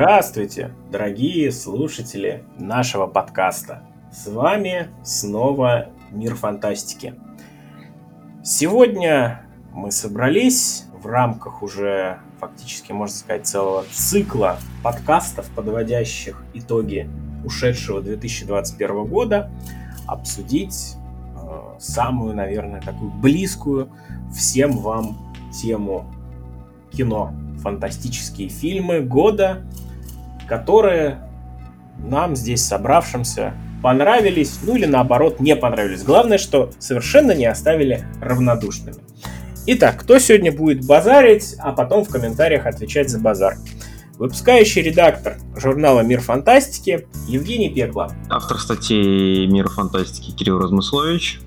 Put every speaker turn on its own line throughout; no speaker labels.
Здравствуйте, дорогие слушатели нашего подкаста. С вами снова Мир Фантастики. Сегодня мы собрались в рамках уже фактически, можно сказать, целого цикла подкастов, подводящих итоги ушедшего 2021 года, обсудить э, самую, наверное, такую близкую всем вам тему кино фантастические фильмы года, которые нам здесь собравшимся понравились, ну или наоборот не понравились. Главное, что совершенно не оставили равнодушными. Итак, кто сегодня будет базарить, а потом в комментариях отвечать за базар? Выпускающий редактор журнала «Мир фантастики» Евгений Пекла.
Автор статей «Мир фантастики» Кирилл Размыслович.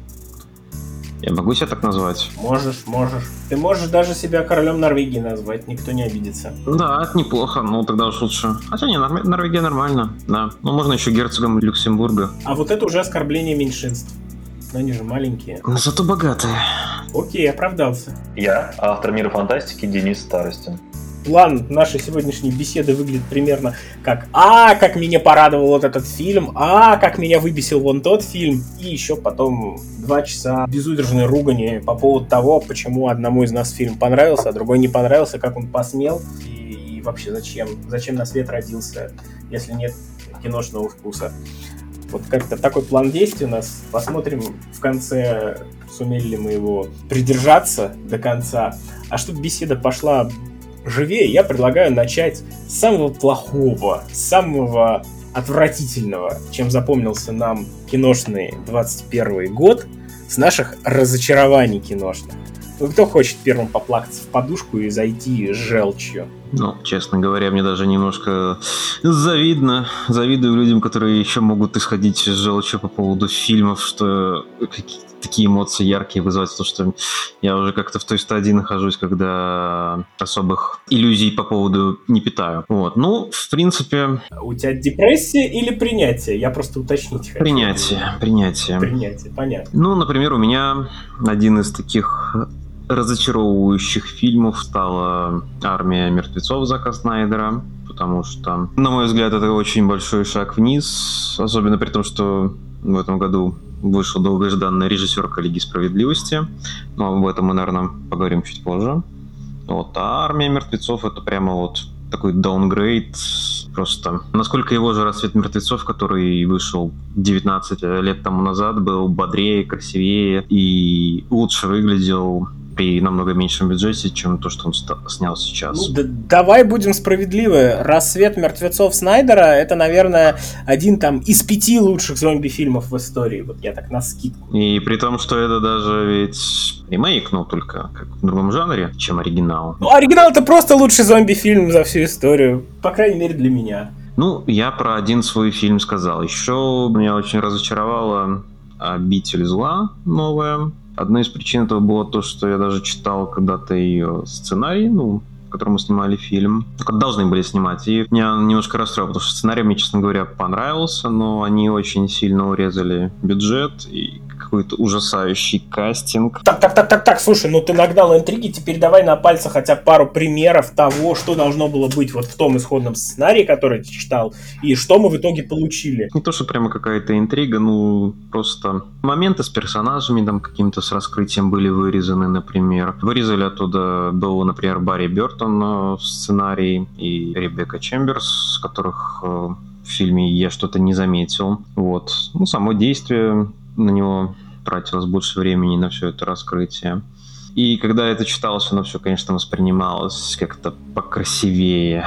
Я могу себя так назвать?
Можешь, можешь. Ты можешь даже себя королем Норвегии назвать, никто не обидится.
Да, это неплохо, ну тогда уж лучше. Хотя не, Нор- Норвегия нормально, да. Ну можно еще герцогом Люксембурга.
А вот это уже оскорбление меньшинств. Но они же маленькие.
Но зато богатые.
Окей, оправдался.
Я, автор мира фантастики Денис Старостин
план нашей сегодняшней беседы выглядит примерно как «А, как меня порадовал вот этот фильм», «А, как меня выбесил вон тот фильм», и еще потом два часа безудержной ругани по поводу того, почему одному из нас фильм понравился, а другой не понравился, как он посмел, и, и вообще зачем, зачем на свет родился, если нет киношного вкуса. Вот как-то такой план действий у нас. Посмотрим в конце, сумели ли мы его придержаться до конца. А чтобы беседа пошла живее, я предлагаю начать с самого плохого, самого отвратительного, чем запомнился нам киношный 21 год, с наших разочарований киношных. Ну, кто хочет первым поплакаться в подушку и зайти с желчью?
Ну, честно говоря, мне даже немножко завидно. Завидую людям, которые еще могут исходить с желчью по поводу фильмов, что такие эмоции яркие вызывать, потому что я уже как-то в той стадии нахожусь, когда особых иллюзий по поводу не питаю. Вот. Ну, в принципе...
У тебя депрессия или принятие? Я просто уточнить хочу.
Принятие, принятие.
Принятие, понятно.
Ну, например, у меня один из таких разочаровывающих фильмов стала «Армия мертвецов» Зака Снайдера, потому что, на мой взгляд, это очень большой шаг вниз, особенно при том, что в этом году вышел долгожданный режиссерка Лиги Справедливости. Но об этом мы, наверное, поговорим чуть позже. Вот. А «Армия мертвецов» — это прямо вот такой даунгрейд просто. Насколько его же «Рассвет мертвецов», который вышел 19 лет тому назад, был бодрее, красивее и лучше выглядел при намного меньшем бюджете, чем то, что он снял сейчас.
Ну, да, давай будем справедливы. «Рассвет мертвецов» Снайдера — это, наверное, один там из пяти лучших зомби-фильмов в истории. Вот я так на скидку.
И при том, что это даже ведь ремейк, но только как в другом жанре, чем оригинал.
Ну, оригинал — это просто лучший зомби-фильм за всю историю. По крайней мере, для меня.
Ну, я про один свой фильм сказал. Еще меня очень разочаровала «Обитель зла» новая. Одной из причин этого было то, что я даже читал когда-то ее сценарий, ну, в котором мы снимали фильм, должны были снимать. И меня немножко расстроил, потому что сценарий мне, честно говоря, понравился, но они очень сильно урезали бюджет, и какой-то ужасающий кастинг.
Так, так, так, так, так, слушай, ну ты нагнал интриги, теперь давай на пальцах хотя бы пару примеров того, что должно было быть вот в том исходном сценарии, который ты читал, и что мы в итоге получили.
Не то, что прямо какая-то интрига, ну просто моменты с персонажами там каким-то с раскрытием были вырезаны, например. Вырезали оттуда был, например, Барри Бертон э, в сценарии и Ребекка Чемберс, которых э, в фильме я что-то не заметил. Вот. Ну, само действие на него тратилось больше времени на все это раскрытие. И когда это читалось, оно все, конечно, воспринималось как-то покрасивее.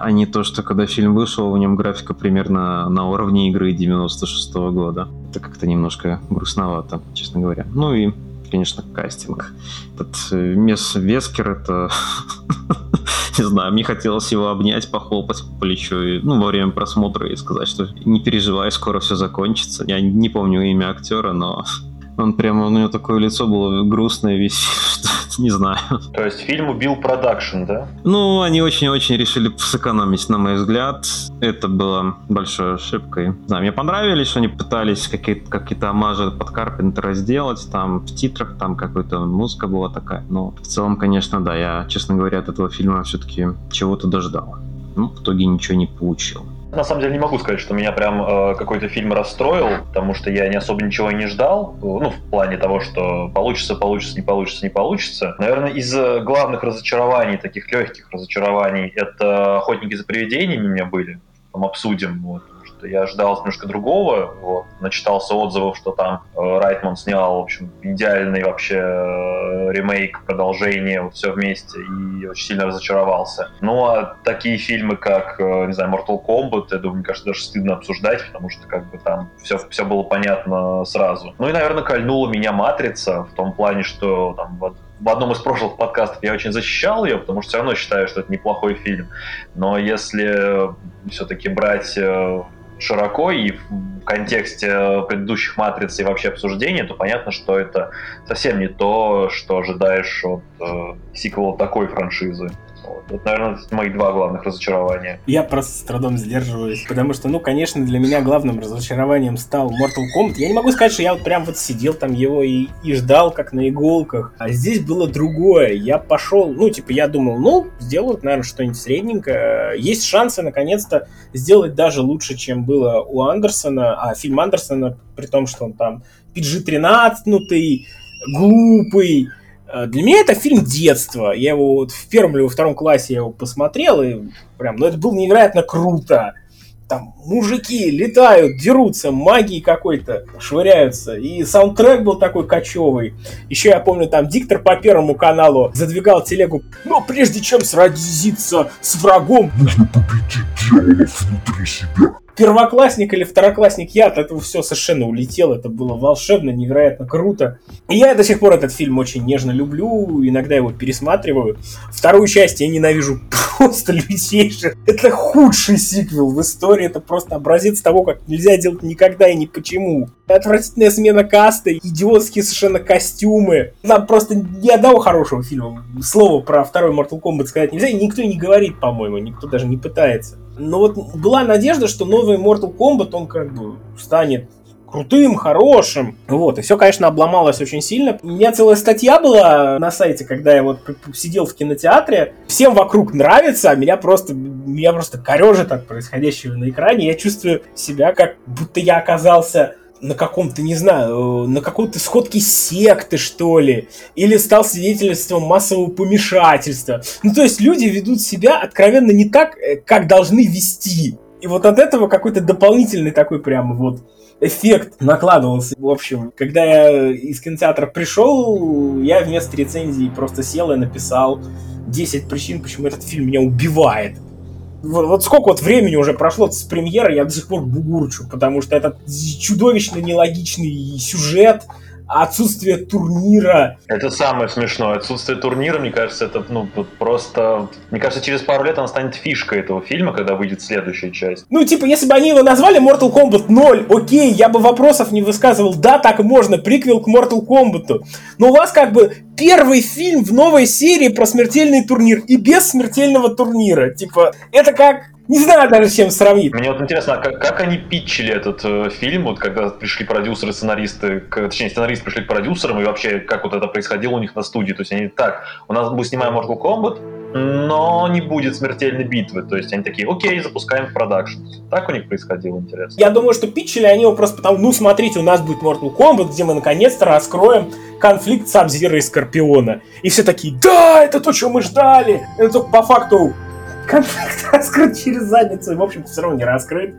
А не то, что когда фильм вышел, в нем графика примерно на уровне игры 96 -го года. Это как-то немножко грустновато, честно говоря. Ну и, конечно, кастинг. Этот э, Мес Вескер, это не знаю, мне хотелось его обнять, похлопать по плечу и, ну, во время просмотра и сказать, что не переживай, скоро все закончится. Я не помню имя актера, но он прямо, у него такое лицо было грустное, весь, что не знаю.
То есть фильм убил продакшн, да?
Ну, они очень-очень решили сэкономить, на мой взгляд. Это было большой ошибкой. Не знаю, мне понравились, что они пытались какие-то какие амажи под Карпентера сделать. Там в титрах там какая-то музыка была такая. Но в целом, конечно, да, я, честно говоря, от этого фильма все-таки чего-то дождал. ну, в итоге ничего не получил.
На самом деле не могу сказать, что меня прям э, какой-то фильм расстроил, потому что я не особо ничего и не ждал. Ну, в плане того, что получится, получится, не получится, не получится. Наверное, из главных разочарований, таких легких разочарований, это «Охотники за привидениями» у меня были. Там обсудим. Вот я ожидал немножко другого. Вот. Начитался отзывов, что там э, Райтман снял, в общем, идеальный вообще э, ремейк, продолжение, вот все вместе, и очень сильно разочаровался. Ну, а такие фильмы, как, э, не знаю, Mortal Kombat, я думаю, мне кажется, даже стыдно обсуждать, потому что как бы там все, все было понятно сразу. Ну и, наверное, кольнула меня «Матрица» в том плане, что там вот в одном из прошлых подкастов я очень защищал ее, потому что все равно считаю, что это неплохой фильм. Но если все-таки брать широко и в контексте предыдущих матриц и вообще обсуждения, то понятно, что это совсем не то, что ожидаешь от э, сиквела такой франшизы. Вот. Это, наверное, мои два главных разочарования.
Я просто с трудом сдерживаюсь, потому что, ну, конечно, для меня главным разочарованием стал Mortal Kombat. Я не могу сказать, что я вот прям вот сидел там его и, и ждал, как на иголках. А здесь было другое. Я пошел, ну, типа, я думал, ну, сделают, наверное, что-нибудь средненькое. Есть шансы, наконец-то, сделать даже лучше, чем было у Андерсона. А фильм Андерсона, при том, что он там PG-13, глупый, Э, для меня это фильм детства. Я его вот в первом или во втором классе я его посмотрел, и прям, ну это было невероятно круто. Там мужики летают, дерутся, магии какой-то швыряются. И саундтрек был такой кочевый. Еще я помню, там диктор по первому каналу задвигал телегу. Но прежде чем сразиться с врагом, нужно победить дьяволов внутри себя первоклассник или второклассник я от этого все совершенно улетел. Это было волшебно, невероятно круто. И я до сих пор этот фильм очень нежно люблю, иногда его пересматриваю. Вторую часть я ненавижу просто лютейше. Это худший сиквел в истории, это просто образец того, как нельзя делать никогда и ни почему. Отвратительная смена каста, идиотские совершенно костюмы. Там просто ни одного хорошего фильма. Слово про второй Mortal Kombat сказать нельзя, и никто не говорит, по-моему, никто даже не пытается. Но вот была надежда, что новый Mortal Kombat, он как бы станет крутым, хорошим. Вот, и все, конечно, обломалось очень сильно. У меня целая статья была на сайте, когда я вот сидел в кинотеатре. Всем вокруг нравится, а меня просто, меня просто корежит от происходящего на экране. Я чувствую себя, как будто я оказался на каком-то, не знаю, на какой-то сходке секты, что ли, или стал свидетельством массового помешательства. Ну, то есть люди ведут себя откровенно не так, э, как должны вести. И вот от этого какой-то дополнительный такой прям вот эффект накладывался. В общем, когда я из кинотеатра пришел, я вместо рецензии просто сел и написал 10 причин, почему этот фильм меня убивает вот, сколько вот времени уже прошло с премьеры, я до сих пор бугурчу, потому что это чудовищно нелогичный сюжет, отсутствие турнира.
Это самое смешное. Отсутствие турнира, мне кажется, это ну, просто... Мне кажется, через пару лет он станет фишкой этого фильма, когда выйдет следующая часть.
Ну, типа, если бы они его назвали Mortal Kombat 0, окей, я бы вопросов не высказывал. Да, так можно, приквел к Mortal Kombat. Но у вас как бы первый фильм в новой серии про смертельный турнир и без смертельного турнира. Типа, это как не знаю даже с чем сравнить.
Мне вот интересно, а как, как они питчили этот э, фильм, вот когда пришли продюсеры, сценаристы, к, точнее, сценаристы пришли к продюсерам, и вообще, как вот это происходило у них на студии. То есть они так, у нас мы снимаем Mortal Kombat, но не будет смертельной битвы. То есть они такие, окей, запускаем в продакшн. Так у них происходило, интересно.
Я думаю, что питчили они его просто потому, ну, смотрите, у нас будет Mortal Kombat, где мы наконец-то раскроем конфликт Сабзира и Скорпиона. И все такие, да, это то, что мы ждали. Это только по факту конфликт раскрыт через задницу, и, в общем-то, все равно не раскрыт.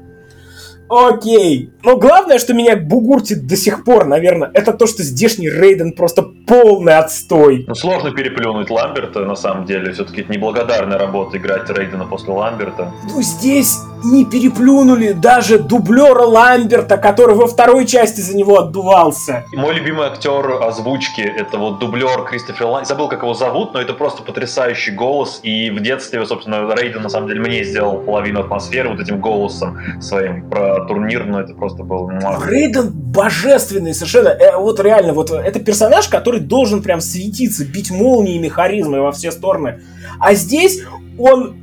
Окей. Но главное, что меня бугуртит до сих пор, наверное, это то, что здешний Рейден просто полный отстой.
Ну, сложно переплюнуть Ламберта, на самом деле. Все-таки это неблагодарная работа играть Рейдена после Ламберта.
Ну, здесь не переплюнули даже дублера Ламберта, который во второй части за него отдувался.
Мой любимый актер озвучки, это вот дублер Кристофер Лайн. Забыл, как его зовут, но это просто потрясающий голос. И в детстве, собственно, Рейден, на самом деле, мне сделал половину атмосферы вот этим голосом своим про турнир, но это просто был...
Рейден божественный совершенно. Э, вот реально, вот это персонаж, который должен прям светиться, бить молниями харизмой во все стороны. А здесь он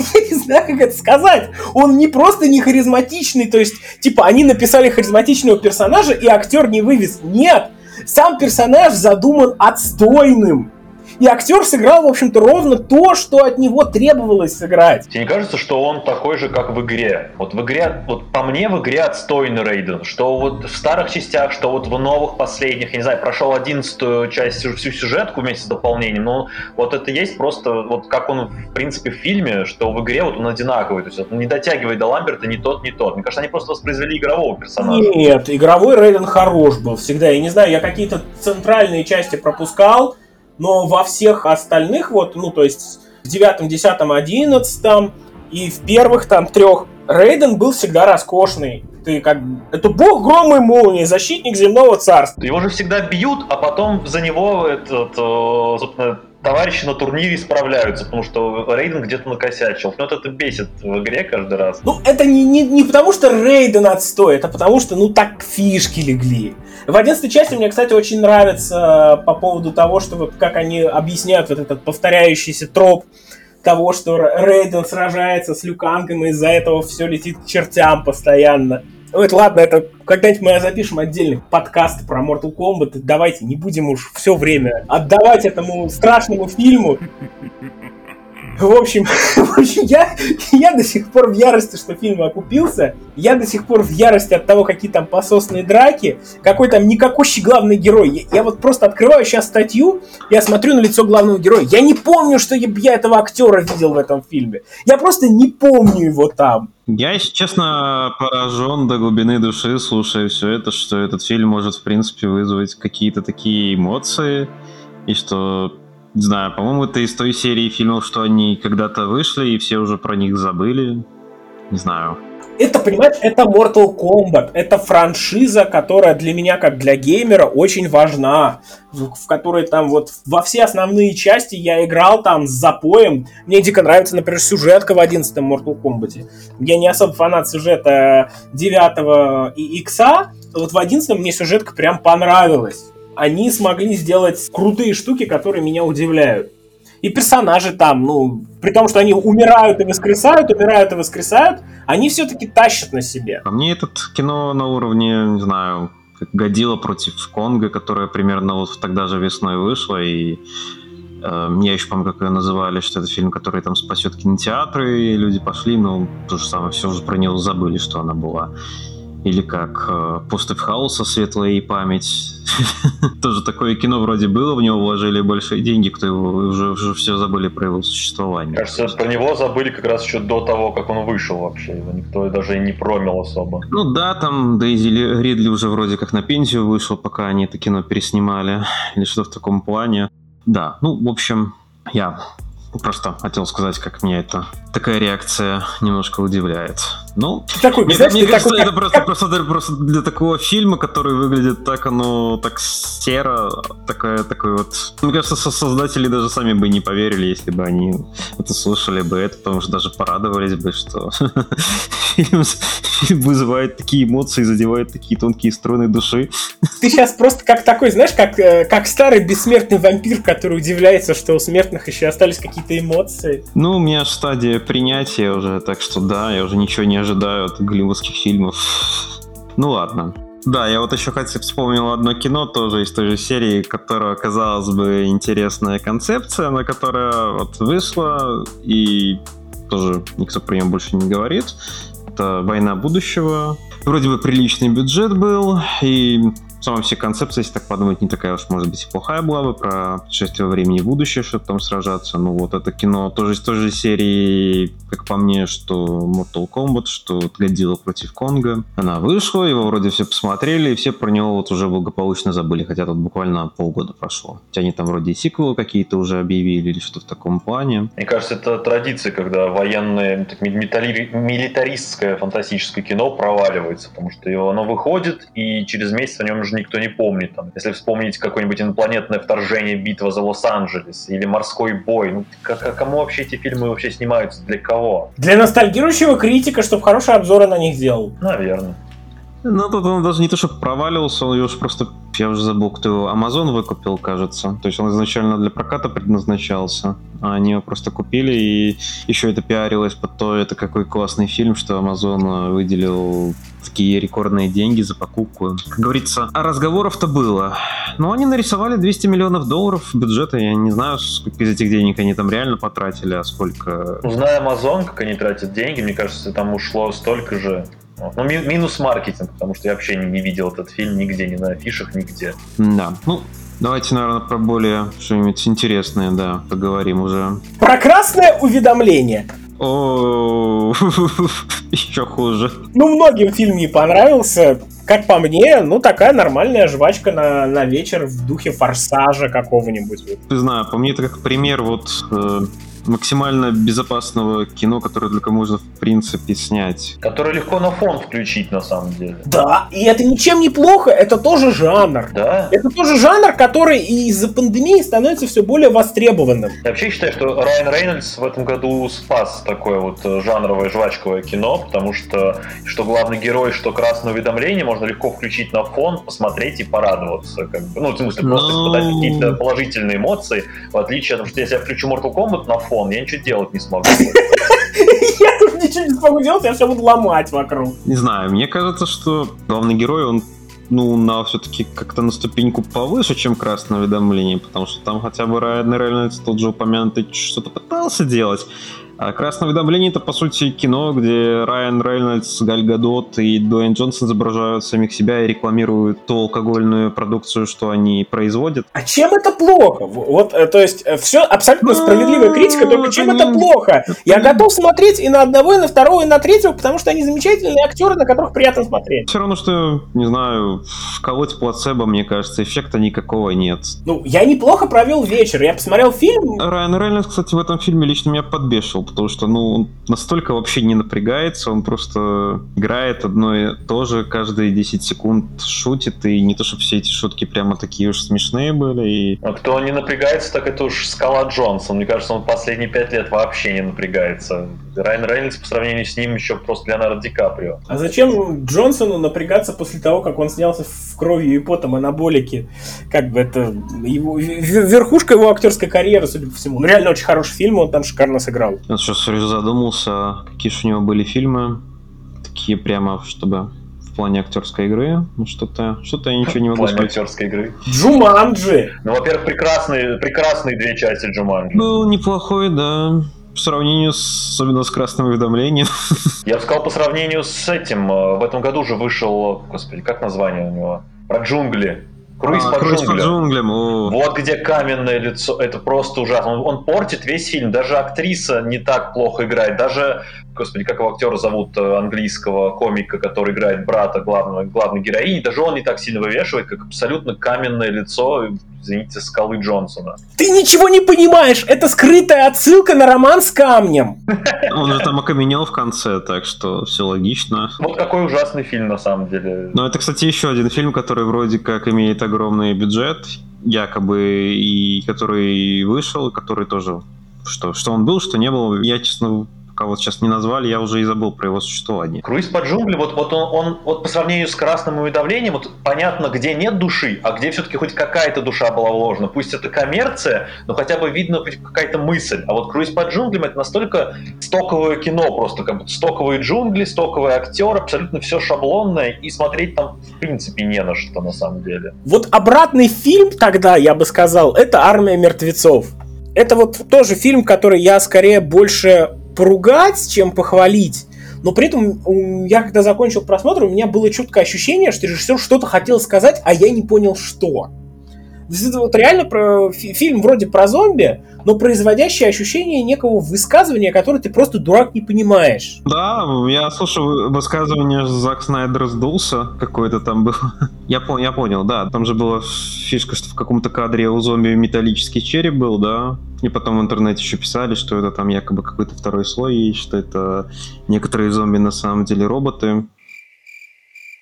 я не знаю, как это сказать. Он не просто не харизматичный, то есть, типа, они написали харизматичного персонажа, и актер не вывез. Нет! Сам персонаж задуман отстойным. И актер сыграл, в общем-то, ровно то, что от него требовалось сыграть.
Тебе не кажется, что он такой же, как в игре? Вот в игре, вот по мне в игре отстойный Рейден, что вот в старых частях, что вот в новых последних, я не знаю, прошел одиннадцатую часть, всю сюжетку вместе с дополнением, но вот это есть просто, вот как он, в принципе, в фильме, что в игре вот он одинаковый, то есть он не дотягивает до Ламберта ни тот, ни тот. Мне кажется, они просто воспроизвели игрового персонажа.
Нет, игровой Рейден хорош был всегда. Я не знаю, я какие-то центральные части пропускал, но во всех остальных, вот, ну, то есть в девятом, десятом, одиннадцатом и в первых там трех Рейден был всегда роскошный. Ты как... Это бог грома и молнии, защитник земного царства.
Его же всегда бьют, а потом за него этот, э, собственно, товарищи на турнире справляются, потому что Рейден где-то накосячил. Но это бесит в игре каждый раз.
Ну, это не, не, не потому, что Рейден отстой, это потому, что, ну, так фишки легли. В 11 части мне, кстати, очень нравится по поводу того, что вот как они объясняют вот этот повторяющийся троп того, что Рейден сражается с Люкангом, и из-за этого все летит к чертям постоянно. Ну, это ладно, это когда-нибудь мы запишем отдельный подкаст про Mortal Kombat. Давайте не будем уж все время отдавать этому страшному фильму. В общем, в общем я, я до сих пор в ярости, что фильм окупился. Я до сих пор в ярости от того, какие там пососные драки. Какой там никакущий главный герой. Я, я вот просто открываю сейчас статью, я смотрю на лицо главного героя. Я не помню, что я, я этого актера видел в этом фильме. Я просто не помню его там.
Я, если честно, поражен до глубины души, слушая все это, что этот фильм может, в принципе, вызвать какие-то такие эмоции, и что не знаю, по-моему, это из той серии фильмов, что они когда-то вышли, и все уже про них забыли. Не знаю.
Это, понимаешь, это Mortal Kombat. Это франшиза, которая для меня, как для геймера, очень важна. В, которой там вот во все основные части я играл там с запоем. Мне дико нравится, например, сюжетка в 11 Mortal Kombat. Я не особо фанат сюжета 9 и Икса. Вот в 11 мне сюжетка прям понравилась они смогли сделать крутые штуки, которые меня удивляют. И персонажи там, ну, при том, что они умирают и воскресают, умирают и воскресают, они все-таки тащат на себе.
А мне этот кино на уровне, не знаю, как Годила против Конга, которая примерно вот тогда же весной вышла, и э, я еще помню, как ее называли, что это фильм, который там спасет кинотеатры, и люди пошли, но то же самое, все уже про нее забыли, что она была. Или как э, Постыв Хауса «Светлая и память». Тоже такое кино вроде было, в него вложили большие деньги, кто его уже, уже все забыли про его существование.
Кажется, про него забыли как раз еще до того, как он вышел вообще. Его никто даже и не промил особо.
Ну да, там Дейзи Ридли уже вроде как на пенсию вышел, пока они это кино переснимали. Или что в таком плане. Да, ну, в общем, я Просто хотел сказать, как меня это такая реакция немножко удивляет. Ну, такой, мне, знаешь, мне кажется, такой, это просто, просто, просто для такого фильма, который выглядит так, оно так серо, такая, такой вот... Мне кажется, создатели даже сами бы не поверили, если бы они это слушали бы это, потому что даже порадовались бы, что фильм, вызывает такие эмоции, задевает такие тонкие струны души.
Ты сейчас просто как такой, знаешь, как, э, как старый бессмертный вампир, который удивляется, что у смертных еще остались какие какие-то эмоции?
Ну, у меня стадия принятия уже, так что да, я уже ничего не ожидаю от голливудских фильмов. Ну ладно. Да, я вот еще хотел вспомнил одно кино тоже из той же серии, которая, казалось бы, интересная концепция, на которая вот вышла, и тоже никто про нее больше не говорит. Это «Война будущего». Вроде бы приличный бюджет был, и сама все концепция, если так подумать, не такая уж, может быть, и плохая была бы про путешествие во времени и будущее, чтобы там сражаться. Ну вот это кино тоже из той же серии, как по мне, что Mortal Kombat, что Годзилла против Конга. Она вышла, его вроде все посмотрели, и все про него вот уже благополучно забыли, хотя тут буквально полгода прошло. Хотя они там вроде и сиквелы какие-то уже объявили или что в таком плане.
Мне кажется, это традиция, когда военное, так, милитаристское фантастическое кино проваливается, потому что его, оно выходит, и через месяц о нем уже никто не помнит. Там, если вспомнить какое-нибудь инопланетное вторжение, битва за Лос-Анджелес или морской бой, ну, как, кому вообще эти фильмы вообще снимаются? Для кого?
Для ностальгирующего критика, чтобы хорошие обзоры на них делал.
Наверное.
Ну, тут он даже не то, что проваливался, он уж просто, я уже забыл, кто его, Amazon выкупил, кажется. То есть он изначально для проката предназначался, а они его просто купили, и еще это пиарилось под то, это какой классный фильм, что Amazon выделил такие рекордные деньги за покупку. Как говорится, а разговоров-то было. Но они нарисовали 200 миллионов долларов бюджета. Я не знаю, сколько из этих денег они там реально потратили, а сколько...
Ну, зная Amazon, как они тратят деньги, мне кажется, там ушло столько же ну, ми- минус маркетинг, потому что я вообще не, не видел этот фильм нигде, ни на афишах, нигде.
Да, ну, Давайте, наверное, про более что-нибудь интересное, да, поговорим уже.
Про красное уведомление.
О, еще хуже.
Ну, многим фильм не понравился. Как по мне, ну, такая нормальная жвачка на, на вечер в духе форсажа какого-нибудь.
Не знаю, по мне это как пример вот э, максимально безопасного кино, которое только можно в принципе снять.
Которое легко на фон включить на самом деле.
Да, и это ничем не плохо, это тоже жанр.
Да.
Это тоже жанр, который из-за пандемии становится все более востребованным.
Я вообще считаю, что Райан Рейнольдс в этом году спас такое вот э, жанровое жвачковое кино, потому что что главный герой, что красное уведомление можно легко включить на фон, посмотреть и порадоваться. Как бы. Ну, в смысле, просто
Ну.
испытать какие-то положительные эмоции, в отличие от того, что если я включу Mortal Kombat на фон, я ничего делать не смогу.
Я тут ничего не смогу делать, я все буду ломать вокруг.
Не знаю, мне кажется, что главный герой, он ну, на все-таки как-то на ступеньку повыше, чем красное уведомление, потому что там хотя бы Райан Рейнольдс, тот же упомянутый, что-то пытался делать. А «Красное уведомление» — это, по сути, кино, где Райан Рейнольдс, Галь Гадот и Дуэйн Джонсон изображают самих себя и рекламируют ту алкогольную продукцию, что они производят.
А чем это плохо? Вот, э, то есть, все абсолютно справедливая критика, только чем это плохо? Я готов смотреть и на одного, и на второго, и на третьего, потому что они замечательные актеры, на которых приятно смотреть.
Все равно, что, не знаю, вколоть плацебо, мне кажется, эффекта никакого нет.
Ну, я неплохо провел вечер. Я посмотрел фильм.
Райан Рейнольдс, кстати, в этом фильме лично меня подбешивал, потому что, ну, он настолько вообще не напрягается, он просто играет одно и то же каждые 10 секунд, шутит, и не то, чтобы все эти шутки прямо такие уж смешные были, и...
А кто не напрягается, так это уж Скала Джонсон. Мне кажется, он последние пять лет вообще не напрягается. Райан Рейнольдс по сравнению с ним еще просто Леонардо Ди Каприо.
А зачем Джонсону напрягаться после того, как он снялся в кровью и потом анаболики? Как бы это его, верхушка его актерской карьеры, судя по всему. Ну, реально очень хороший фильм, он там шикарно сыграл.
Сейчас задумался, какие же у него были фильмы, такие прямо, чтобы в плане актерской игры, ну что-то, что-то я ничего не
В
могу
плане
сказать.
актерской игры.
Джуманджи!
Ну, во-первых, прекрасные, прекрасные две части Джуманджи.
Был неплохой, да, в сравнении с, особенно с красным уведомлением.
Я бы сказал, по сравнению с этим, э, в этом году же вышел, господи, как название у него? Про джунгли. Круиз
А,
по
«Круиз по
джунглям.
джунглям», о.
Вот где каменное лицо, это просто ужасно. Он, он портит весь фильм. Даже актриса не так плохо играет. Даже, господи, как его актера зовут, э, английского комика, который играет брата главного, главной героини, даже он не так сильно вывешивает, как абсолютно каменное лицо, извините, скалы Джонсона.
Ты ничего не понимаешь! Это скрытая отсылка на роман с камнем!
Он же там окаменел в конце, так что все логично.
Вот какой ужасный фильм на самом деле.
Но это, кстати, еще один фильм, который вроде как имеет огромный бюджет, якобы, и который вышел, который тоже... Что, что он был, что не был, я, честно, вот сейчас не назвали, я уже и забыл про его существование.
Круиз по джунглям, вот, вот он, он вот по сравнению с красным уведомлением, вот понятно, где нет души, а где все-таки хоть какая-то душа была вложена. Пусть это коммерция, но хотя бы видно хоть какая-то мысль. А вот круиз по джунглям это настолько стоковое кино, просто как бы стоковые джунгли, стоковый актер, абсолютно все шаблонное, и смотреть там в принципе не на что на самом деле.
Вот обратный фильм тогда, я бы сказал, это «Армия мертвецов». Это вот тоже фильм, который я скорее больше поругать, чем похвалить. Но при этом я когда закончил просмотр, у меня было чуткое ощущение, что режиссер что-то хотел сказать, а я не понял, что. Вот реально про фи- фильм вроде про зомби, но производящий ощущение некого высказывания, которое ты просто дурак не понимаешь.
Да, я слушал высказывание Зак Снайдер сдулся, какое-то там было. Я, пон- я понял, да, там же была фишка, что в каком-то кадре у зомби металлический череп был, да, и потом в интернете еще писали, что это там якобы какой-то второй слой, и что это некоторые зомби на самом деле роботы.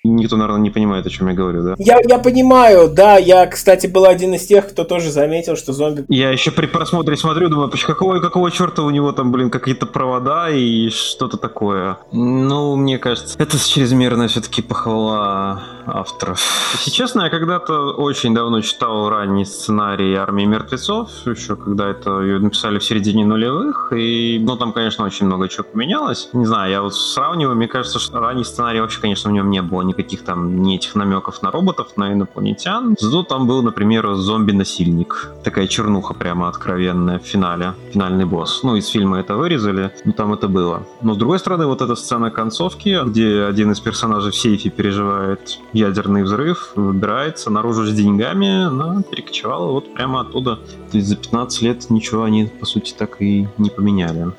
Никто, наверное, не понимает, о чем я говорю, да?
Я, я понимаю, да. Я, кстати, был один из тех, кто тоже заметил, что зомби...
Я еще при просмотре смотрю, думаю, какого, какого черта у него там, блин, какие-то провода и что-то такое. Ну, мне кажется, это чрезмерная все-таки похвала авторов. Если честно, я когда-то очень давно читал ранний сценарий «Армии мертвецов», еще когда это ее написали в середине нулевых, и, ну, там, конечно, очень много чего поменялось. Не знаю, я вот сравниваю, мне кажется, что ранний сценарий вообще, конечно, в нем не было никаких там ни этих намеков на роботов, на инопланетян. Зато там был, например, зомби-насильник. Такая чернуха прямо откровенная в финале. Финальный босс. Ну, из фильма это вырезали, но там это было. Но с другой стороны, вот эта сцена концовки, где один из персонажей в сейфе переживает ядерный взрыв, выбирается наружу с деньгами, она перекочевала вот прямо оттуда. То есть за 15 лет ничего они, по сути, так и не поменяли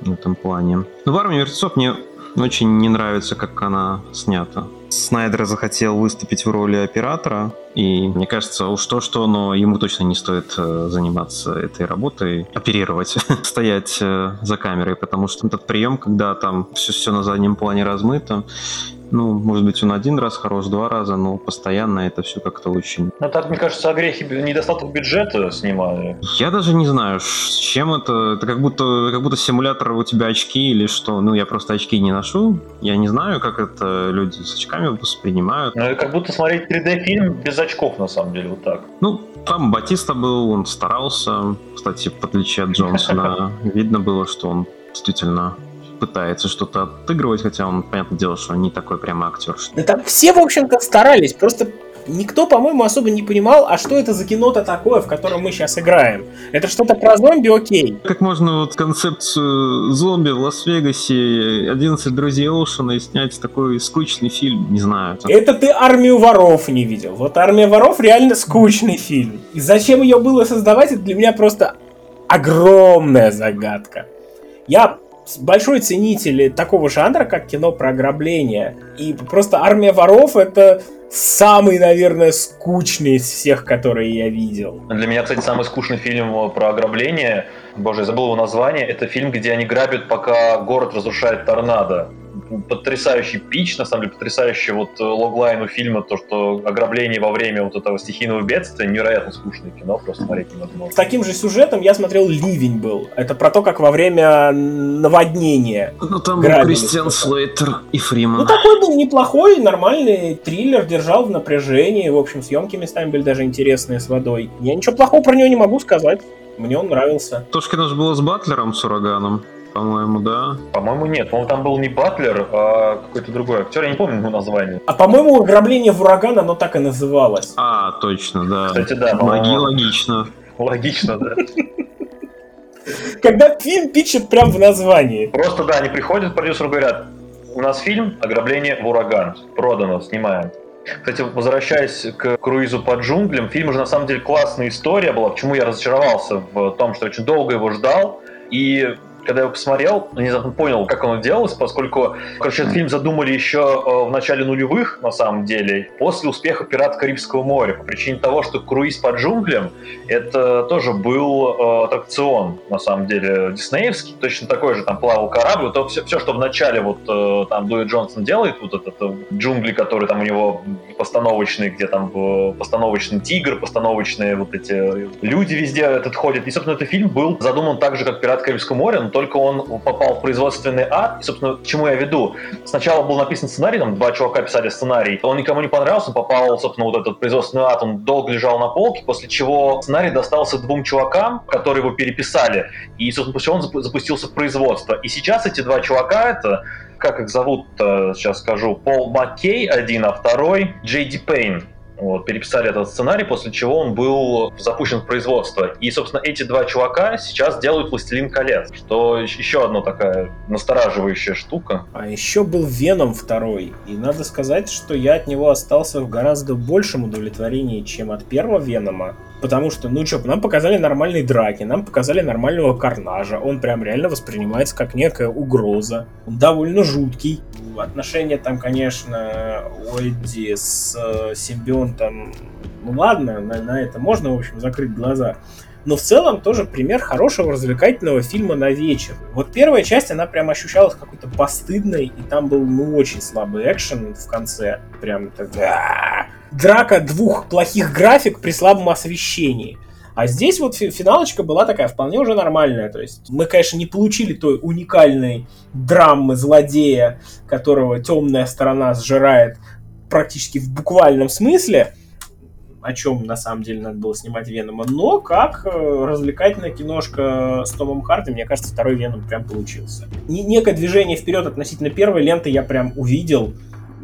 в этом плане. Но в «Армии мертвецов» мне очень не нравится, как она снята. Снайдер захотел выступить в роли оператора, и мне кажется, уж то, что, но ему точно не стоит э, заниматься этой работой, оперировать, стоять э, за камерой, потому что этот прием, когда там все, все на заднем плане размыто, ну, может быть, он один раз хорош, два раза, но постоянно это все как-то очень...
Ну, так, мне кажется, огрехи недостаток бюджета снимали.
Я даже не знаю, с чем это. Это как будто, как будто симулятор у тебя очки или что. Ну, я просто очки не ношу. Я не знаю, как это люди с очками воспринимают.
Ну, как будто смотреть 3D-фильм без очков, на самом деле, вот так.
Ну, там Батиста был, он старался. Кстати, в отличие от Джонсона, видно было, что он действительно пытается что-то отыгрывать, хотя он, понятное дело, что не такой прямо актер.
Да там все, в общем-то, старались, просто никто, по-моему, особо не понимал, а что это за кино-то такое, в котором мы сейчас играем. Это что-то про зомби, окей.
Как можно вот концепцию зомби в Лас-Вегасе, 11 друзей Оушена и снять такой скучный фильм, не знаю.
Это ты армию воров не видел. Вот армия воров реально скучный фильм. И зачем ее было создавать, это для меня просто огромная загадка. Я большой ценитель такого жанра, как кино про ограбление. И просто «Армия воров» — это самый, наверное, скучный из всех, которые я видел.
Для меня, кстати, самый скучный фильм про ограбление, боже, я забыл его название, это фильм, где они грабят, пока город разрушает торнадо потрясающий пич, на самом деле, потрясающий вот э, логлайн у фильма, то, что ограбление во время вот этого стихийного бедствия, невероятно скучное кино, просто смотреть невозможно.
С таким же сюжетом я смотрел «Ливень» был. Это про то, как во время наводнения
Ну, там был Кристиан Слейтер и Фриман.
Ну, такой был неплохой, нормальный триллер, держал в напряжении, в общем, съемки местами были даже интересные с водой. Я ничего плохого про него не могу сказать. Мне он нравился.
То, что даже было с Батлером, с Ураганом по-моему, да?
По-моему, нет. По-моему, там был не Батлер, а какой-то другой актер. Я не помню его название.
А по-моему, ограбление в ураган, оно так и называлось.
А, точно, да.
Кстати, да.
Логи, логично.
Логично, да.
Когда фильм пичет прям в названии.
Просто, да, они приходят к продюсеру говорят, у нас фильм «Ограбление в ураган». Продано, снимаем. Кстати, возвращаясь к круизу по джунглям, фильм уже на самом деле классная история была. Почему я разочаровался в том, что очень долго его ждал. И когда я его посмотрел, внезапно понял, как оно делалось, поскольку, короче, этот фильм задумали еще э, в начале нулевых, на самом деле, после успеха «Пират Карибского моря», по причине того, что круиз по джунглям это тоже был э, аттракцион, на самом деле, диснеевский, точно такой же, там плавал корабль, то все, все что в начале вот э, там Дуэт Джонсон делает, вот этот джунгли, который там у него постановочный, где там постановочный тигр, постановочные вот эти люди везде этот ходят. И, собственно, этот фильм был задуман так же, как «Пират Карибского моря», только он попал в производственный ад. И, собственно, к чему я веду? Сначала был написан сценарий, там два чувака писали сценарий. Он никому не понравился, он попал, собственно, вот этот производственный ад, он долго лежал на полке, после чего сценарий достался двум чувакам, которые его переписали. И, собственно, после чего он запустился в производство. И сейчас эти два чувака, это как их зовут, сейчас скажу, Пол Маккей один, а второй Джей Ди Пейн. Вот, переписали этот сценарий, после чего он был запущен в производство. И, собственно, эти два чувака сейчас делают «Властелин колец», что еще одна такая настораживающая штука.
А еще был «Веном» второй, и надо сказать, что я от него остался в гораздо большем удовлетворении, чем от первого «Венома», Потому что, ну что, нам показали нормальные драки, нам показали нормального карнажа. Он прям реально воспринимается как некая угроза. Он довольно жуткий. Отношения там, конечно, Ойди с э, симбионтом, ну ладно, на, на это можно, в общем, закрыть глаза. Но в целом тоже пример хорошего развлекательного фильма на вечер. Вот первая часть, она прям ощущалась какой-то постыдной, и там был, ну, очень слабый экшен в конце. Прям тогда... Драка двух плохих график при слабом освещении. А здесь вот финалочка была такая вполне уже нормальная. То есть мы, конечно, не получили той уникальной драмы злодея, которого темная сторона сжирает практически в буквальном смысле, о чем на самом деле надо было снимать Венома, но как э, развлекательная киношка с Томом Харди, мне кажется, второй Веном прям получился. Некое движение вперед относительно первой ленты я прям увидел,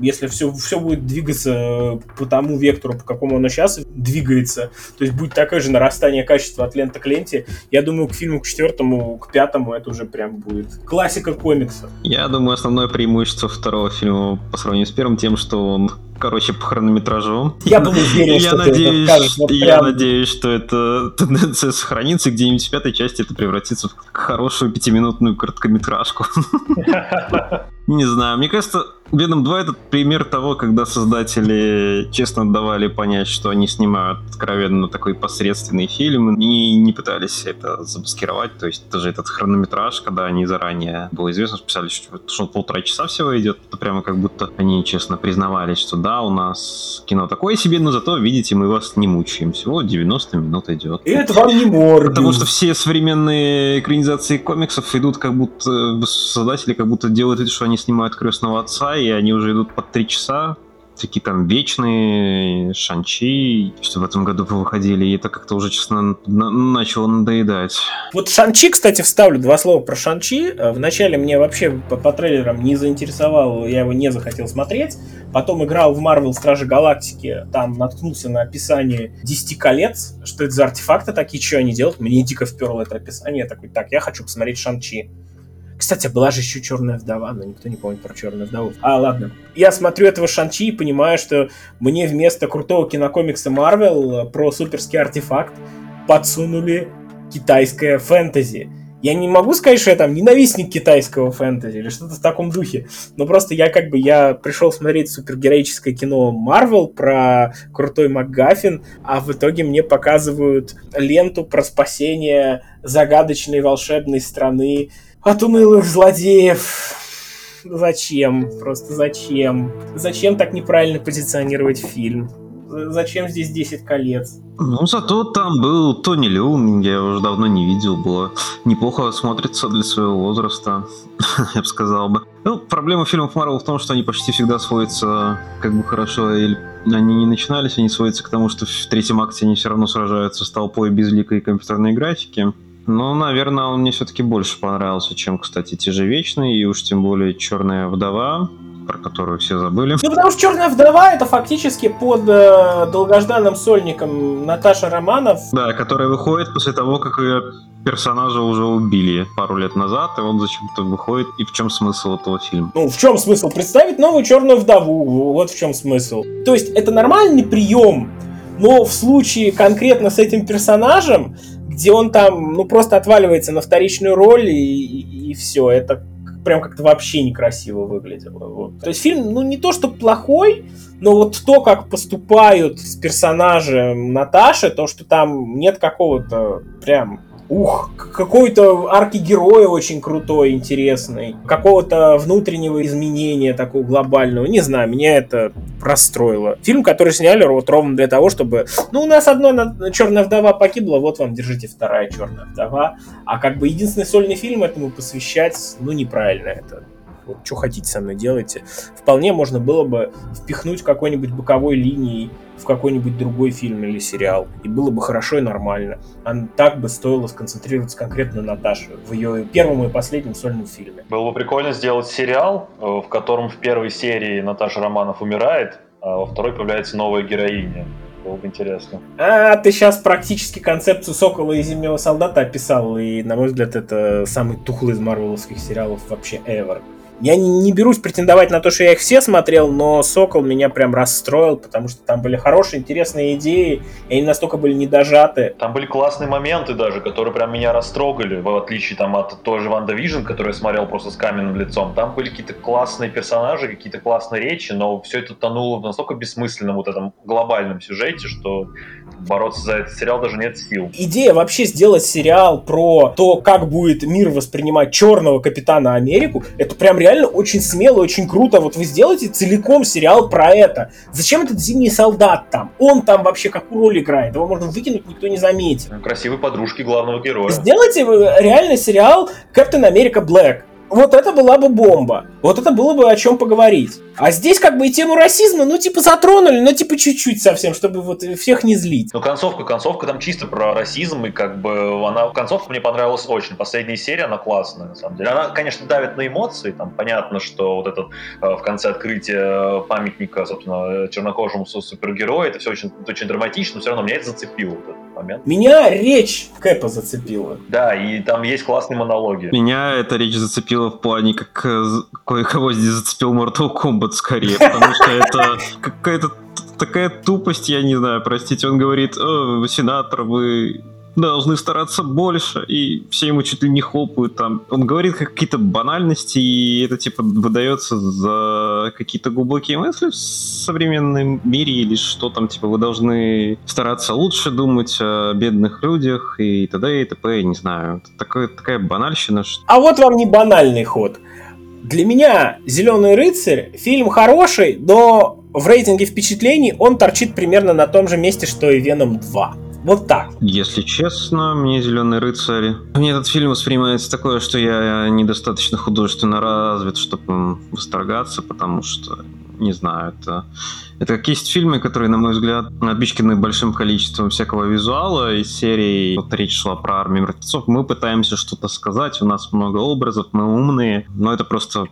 если все, все будет двигаться по тому вектору, по какому оно сейчас двигается, то есть будет такое же нарастание качества от ленты к ленте, я думаю, к фильму к четвертому, к пятому это уже прям будет классика комикса.
Я думаю, основное преимущество второго фильма по сравнению с первым тем, что он короче, по хронометражу.
Я был уверен,
я что надеюсь, ты это скажешь. Вот я надеюсь, что эта тенденция сохранится, где-нибудь в пятой части это превратится в хорошую пятиминутную короткометражку. Не знаю, мне кажется, Venom 2 это пример того, когда создатели честно давали понять, что они снимают откровенно такой посредственный фильм и не пытались это замаскировать. То есть даже этот хронометраж, когда они заранее было известно, что писали, что, что полтора часа всего идет, это прямо как будто они честно признавались, что да, у нас кино такое себе, но зато, видите, мы вас не мучаем. Всего 90 минут идет.
И это вам не морды.
Потому что все современные экранизации комиксов идут как будто создатели как будто делают вид, что они снимают крестного отца, и они уже идут по три часа, такие там вечные, Шанчи, что в этом году выходили, и это как-то уже, честно, на- начало надоедать.
Вот Шанчи, кстати, вставлю два слова про Шанчи. Вначале мне вообще по, по трейлерам не заинтересовал, я его не захотел смотреть. Потом играл в Марвел Стражи Галактики, там наткнулся на описание 10 колец, что это за артефакты такие, что они делают. Мне дико вперло это описание, я такой, так, я хочу посмотреть Шанчи. Кстати, была же еще Черная вдова, но никто не помнит про Черную вдову. А, ладно. Я смотрю этого Шанчи и понимаю, что мне вместо крутого кинокомикса Марвел про суперский артефакт подсунули китайское фэнтези. Я не могу сказать, что я там ненавистник китайского фэнтези или что-то в таком духе. Но просто я как бы, я пришел смотреть супергероическое кино Марвел про крутой МакГаффин, а в итоге мне показывают ленту про спасение загадочной волшебной страны от унылых злодеев. Зачем? Просто зачем? Зачем так неправильно позиционировать фильм? Зачем здесь 10 колец?
Ну, зато там был Тони Леун, я уже давно не видел, было неплохо смотрится для своего возраста, я бы сказал бы. Ну, проблема фильмов Марвел в том, что они почти всегда сводятся как бы хорошо, или они не начинались, они сводятся к тому, что в третьем акте они все равно сражаются с толпой безликой компьютерной графики. Ну, наверное, он мне все-таки больше понравился, чем, кстати, те же Вечные, и уж тем более Черная вдова, про которую все забыли.
Ну, потому что Черная вдова это фактически под э, долгожданным сольником Наташа Романов.
Да, которая выходит после того, как ее персонажа уже убили пару лет назад, и он зачем-то выходит. И в чем смысл этого фильма?
Ну, в чем смысл? Представить новую черную вдову. Вот в чем смысл. То есть, это нормальный прием, но в случае конкретно с этим персонажем где он там, ну, просто отваливается на вторичную роль, и, и, и все. Это прям как-то вообще некрасиво выглядело. Вот. То есть фильм, ну, не то, что плохой, но вот то, как поступают с персонажем Наташи, то, что там нет какого-то прям ух, какой-то арки героя очень крутой, интересный, какого-то внутреннего изменения такого глобального, не знаю, меня это расстроило. Фильм, который сняли вот ровно для того, чтобы, ну, у нас одна черная вдова погибла, вот вам, держите вторая черная вдова, а как бы единственный сольный фильм этому посвящать, ну, неправильно это вот, что хотите со мной делайте. Вполне можно было бы впихнуть какой-нибудь боковой линией в какой-нибудь другой фильм или сериал. И было бы хорошо и нормально. А так бы стоило сконцентрироваться конкретно на Наташе в ее первом и последнем сольном фильме.
Было бы прикольно сделать сериал, э, в котором в первой серии Наташа Романов умирает, а во второй появляется новая героиня. Было бы интересно.
А, ты сейчас практически концепцию Сокола и Зимнего Солдата описал, и, на мой взгляд, это самый тухлый из марвеловских сериалов вообще ever. Я не, берусь претендовать на то, что я их все смотрел, но «Сокол» меня прям расстроил, потому что там были хорошие, интересные идеи, и они настолько были недожаты.
Там были классные моменты даже, которые прям меня растрогали, в отличие там от той же WandaVision, которую я смотрел просто с каменным лицом. Там были какие-то классные персонажи, какие-то классные речи, но все это тонуло в настолько бессмысленном вот этом глобальном сюжете, что бороться за этот сериал даже нет сил.
Идея вообще сделать сериал про то, как будет мир воспринимать черного Капитана Америку, это прям реально очень смело, очень круто. Вот вы сделаете целиком сериал про это. Зачем этот Зимний Солдат там? Он там вообще какую роль играет? Его можно выкинуть, никто не заметит.
Красивые подружки главного героя.
Сделайте реально сериал Капитан Америка Блэк вот это была бы бомба. Вот это было бы о чем поговорить. А здесь как бы и тему расизма, ну, типа, затронули, но типа чуть-чуть совсем, чтобы вот всех не злить.
Ну, концовка, концовка там чисто про расизм, и как бы она... Концовка мне понравилась очень. Последняя серия, она классная, на самом деле. Она, конечно, давит на эмоции, там понятно, что вот этот э, в конце открытия памятника, собственно, чернокожему супергерою, это все очень, очень драматично, но все равно меня это зацепило вот этот момент.
Меня речь Кэпа зацепила.
Да, и там есть классные монологи.
Меня эта речь зацепила в плане, как э, кое-кого здесь зацепил Mortal Kombat скорее, потому что это какая-то такая тупость, я не знаю, простите, он говорит, сенатор, вы должны стараться больше, и все ему чуть ли не хлопают там. Он говорит какие-то банальности, и это типа выдается за какие-то глубокие мысли в современном мире, или что там, типа, вы должны стараться лучше думать о бедных людях, и т.д. и т.п. Не знаю. Такая, такая банальщина. Что...
А вот вам не банальный ход. Для меня «Зеленый рыцарь» фильм хороший, но в рейтинге впечатлений он торчит примерно на том же месте, что и «Веном 2». Вот так.
Если честно, мне «Зеленый рыцарь». Мне этот фильм воспринимается такое, что я недостаточно художественно развит, чтобы восторгаться, потому что, не знаю, это... Это как есть фильмы, которые, на мой взгляд, напичканы большим количеством всякого визуала из серии. Вот речь шла про армию мертвецов. Мы пытаемся что-то сказать, у нас много образов, мы умные, но это просто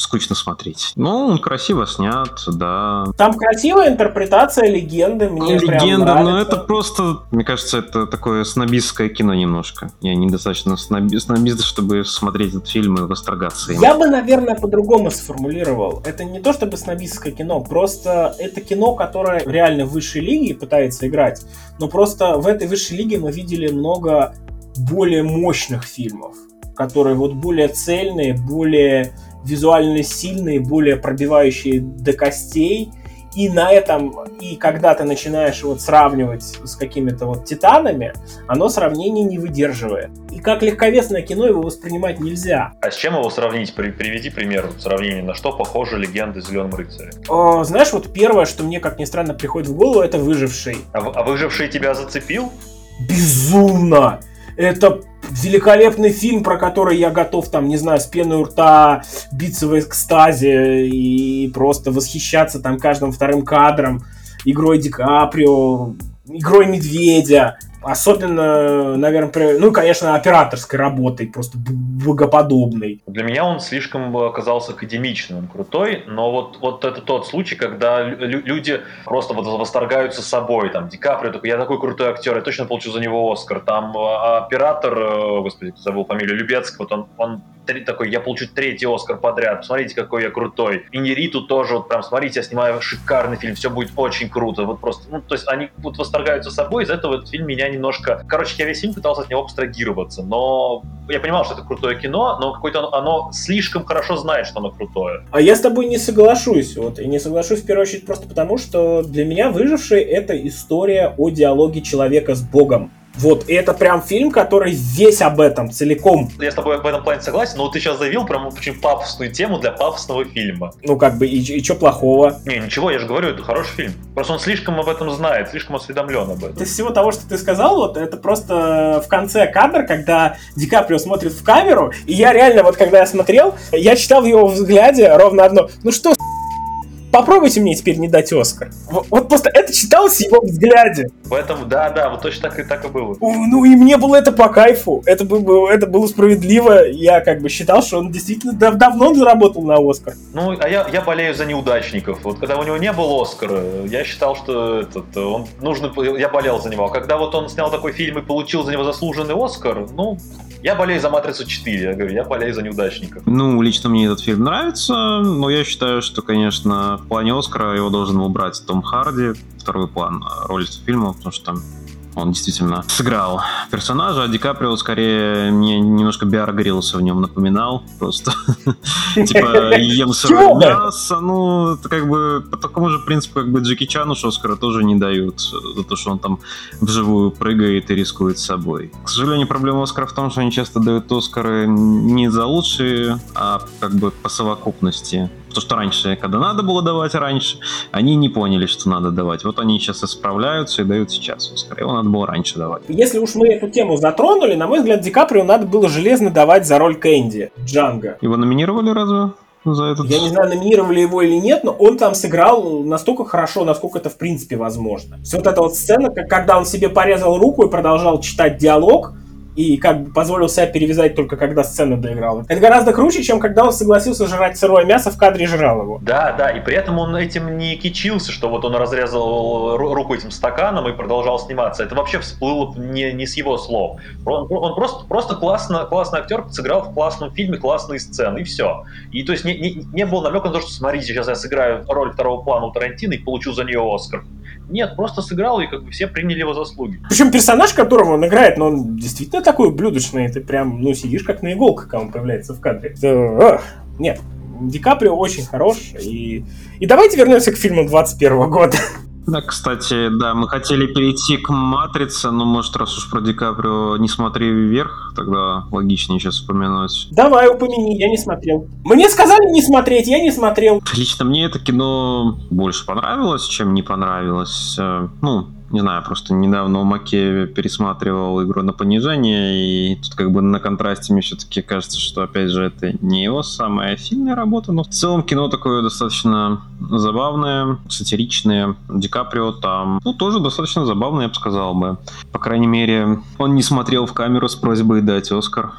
скучно смотреть. Ну, он красиво снят, да.
Там красивая интерпретация легенды, мне
ну, Легенда, но это просто, мне кажется, это такое снобистское кино немножко. Я недостаточно сноби, снобист, чтобы смотреть этот фильм и восторгаться им.
Я бы, наверное, по-другому сформулировал. Это не то чтобы снобистское кино, просто это кино, которое реально в высшей лиге пытается играть, но просто в этой высшей лиге мы видели много более мощных фильмов, которые вот более цельные, более визуально сильные, более пробивающие до костей. И на этом, и когда ты начинаешь вот сравнивать с какими-то вот титанами, оно сравнение не выдерживает. И как легковесное кино его воспринимать нельзя.
А с чем его сравнить? При, приведи пример сравнения. На что похожа легенда Зеленом рыцаре?
О, знаешь, вот первое, что мне, как ни странно, приходит в голову, это выживший.
А, а выживший тебя зацепил?
Безумно! Это великолепный фильм, про который я готов, там, не знаю, с пеной у рта биться в экстазе и просто восхищаться там каждым вторым кадром, игрой Ди Каприо, игрой Медведя. Особенно, наверное, ну, конечно, операторской работой, просто богоподобной.
Для меня он слишком оказался академичным, крутой, но вот, вот это тот случай, когда люди просто вот восторгаются собой, там, Ди Каприо, такой, я такой крутой актер, я точно получу за него Оскар, там, а, оператор, э, господи, забыл фамилию, Любецкий, вот он, он такой, я получу третий Оскар подряд, смотрите, какой я крутой. И Нериту тоже, вот прям, смотрите, я снимаю шикарный фильм, все будет очень круто, вот просто, ну, то есть они вот восторгаются собой, из-за этого этот фильм меня немножко... Короче, я весь фильм пытался от него абстрагироваться, но я понимал, что это крутое кино, но какое-то оно, слишком хорошо знает, что оно крутое.
А я с тобой не соглашусь, вот, и не соглашусь в первую очередь просто потому, что для меня «Выживший» — это история о диалоге человека с Богом. Вот, и это прям фильм, который весь об этом целиком.
Я с тобой в этом плане согласен, но ты сейчас заявил прям очень пафосную тему для пафосного фильма.
Ну, как бы, и, и что плохого?
Не, ничего, я же говорю, это хороший фильм. Просто он слишком об этом знает, слишком осведомлен об этом.
Из всего того, что ты сказал, вот, это просто в конце кадр, когда Ди Каприо смотрит в камеру, и я реально, вот, когда я смотрел, я читал в его взгляде ровно одно, ну что, попробуйте мне теперь не дать Оскар. Вот, просто это читалось в его взгляде.
Поэтому, да, да, вот точно так и, так и было.
Ну и мне было это по кайфу. Это было, это было справедливо. Я как бы считал, что он действительно дав давно заработал на Оскар.
Ну, а я, я болею за неудачников. Вот когда у него не было Оскара, я считал, что этот, он нужно, я болел за него. А когда вот он снял такой фильм и получил за него заслуженный Оскар, ну, я болею за «Матрицу 4», я говорю, я болею за неудачников.
Ну, лично мне этот фильм нравится, но я считаю, что, конечно, в плане Оскара его должен убрать Том Харди, второй план роли фильма, потому что он действительно сыграл персонажа, а Ди Каприо скорее мне немножко Биар Гриллса в нем напоминал. Просто типа ем сырое мясо. Ну, это как бы по такому же принципу, как бы Джеки Чану Оскара тоже не дают за то, что он там вживую прыгает и рискует собой. К сожалению, проблема Оскара в том, что они часто дают Оскары не за лучшие, а как бы по совокупности то, что раньше, когда надо было давать раньше, они не поняли, что надо давать. Вот они сейчас исправляются и дают сейчас Оскар. Его надо было раньше давать.
Если уж мы эту тему затронули, на мой взгляд, Ди Каприо надо было железно давать за роль Кэнди, Джанга.
Его номинировали разве? за этот...
Я не знаю, номинировали его или нет, но он там сыграл настолько хорошо, насколько это в принципе возможно. Все вот эта вот сцена, когда он себе порезал руку и продолжал читать диалог, и как бы позволил себя перевязать только когда сцену доиграл. Это гораздо круче, чем когда он согласился жрать сырое мясо в кадре жрал его.
Да, да, и при этом он этим не кичился, что вот он разрезал руку этим стаканом и продолжал сниматься. Это вообще всплыло не, не с его слов. Он, он просто, просто классно, классный актер сыграл в классном фильме классные сцены, и все. И то есть не, не, не было намека на то, что смотрите, сейчас я сыграю роль второго плана у Тарантино и получу за нее Оскар. Нет, просто сыграл, и как бы все приняли его заслуги.
Причем персонаж, которого он играет, ну, он действительно такой блюдочный. Ты прям, ну, сидишь как на иголках, когда он появляется в кадре. Это, нет, Ди Каприо очень хорош. И, и давайте вернемся к фильму 21 года.
Да, кстати, да, мы хотели перейти к «Матрице», но, может, раз уж про Ди Каприо не смотри вверх, тогда логичнее сейчас вспоминать.
Давай, упомяни, я не смотрел. Мне сказали не смотреть, я не смотрел.
Лично мне это кино больше понравилось, чем не понравилось. Э, ну, не знаю, просто недавно у Маке пересматривал игру на понижение, и тут как бы на контрасте мне все-таки кажется, что, опять же, это не его самая сильная работа, но в целом кино такое достаточно забавное, сатиричное. Ди Каприо там, ну, тоже достаточно забавное, я бы сказал бы. По крайней мере, он не смотрел в камеру с просьбой дать Оскар.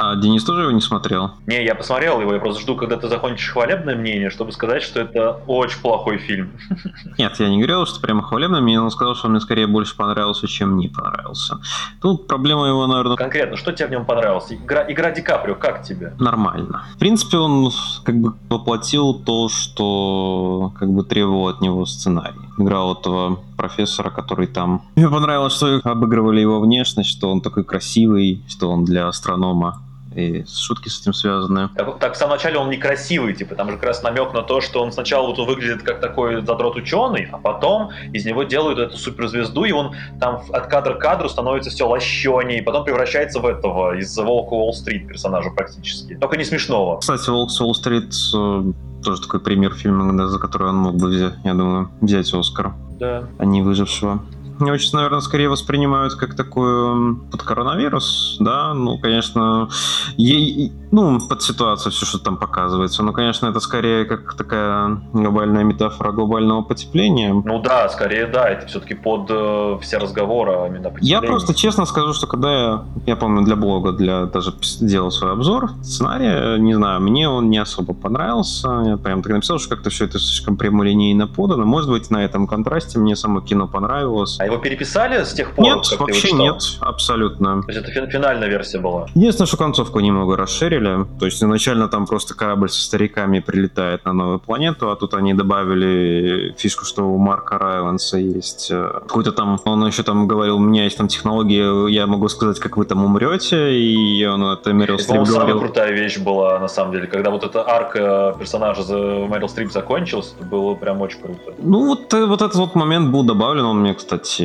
А Денис тоже его не смотрел?
Не, я посмотрел его, я просто жду, когда ты закончишь хвалебное мнение, чтобы сказать, что это очень плохой фильм.
Нет, я не говорил, что прямо хвалебное мнение, он сказал, что мне скорее больше понравился, чем не понравился. Тут проблема его, наверное...
Конкретно, что тебе в нем понравилось? Игра, игра Ди Каприо, как тебе?
Нормально. В принципе, он как бы воплотил то, что как бы требовал от него сценарий. Играл этого профессора, который там... Мне понравилось, что обыгрывали его внешность, что он такой красивый, что он для астронома и шутки с этим связаны.
Так, так в самом начале он некрасивый, типа, там же как раз намек на то, что он сначала вот он выглядит как такой задрот ученый, а потом из него делают эту суперзвезду, и он там от кадра к кадру становится все лощенее, и потом превращается в этого, из Волка Уолл-стрит персонажа практически. Только не смешного.
Кстати, Волк с Уолл-стрит э, тоже такой пример фильма, за который он мог бы, взять, я думаю, взять Оскар.
Да.
А не выжившего очень, наверное, скорее воспринимают как такой под коронавирус, да, ну, конечно, ей, ну, под ситуацию все, что там показывается, но, конечно, это скорее как такая глобальная метафора глобального потепления.
Ну да, скорее да, это все-таки под э, все разговоры а именно
Я просто честно скажу, что когда я, я помню, для блога, для даже делал свой обзор сценария, не знаю, мне он не особо понравился, я прям так написал, что как-то все это слишком прямолинейно подано, может быть, на этом контрасте мне само кино понравилось,
а его переписали с тех пор?
Нет, вообще нет, абсолютно.
То есть это финальная версия была?
Единственное, что концовку немного расширили. То есть изначально там просто корабль со стариками прилетает на новую планету, а тут они добавили фишку, что у Марка Райланса есть э, какой-то там... Он еще там говорил, у меня есть там технология, я могу сказать, как вы там умрете, и он это Мэрил
Стрип говорил. самая крутая вещь была, на самом деле, когда вот эта арка персонажа за Мэрил Стрип закончилась, это было прям очень круто.
Ну вот, э, вот этот вот момент был добавлен, он мне, кстати,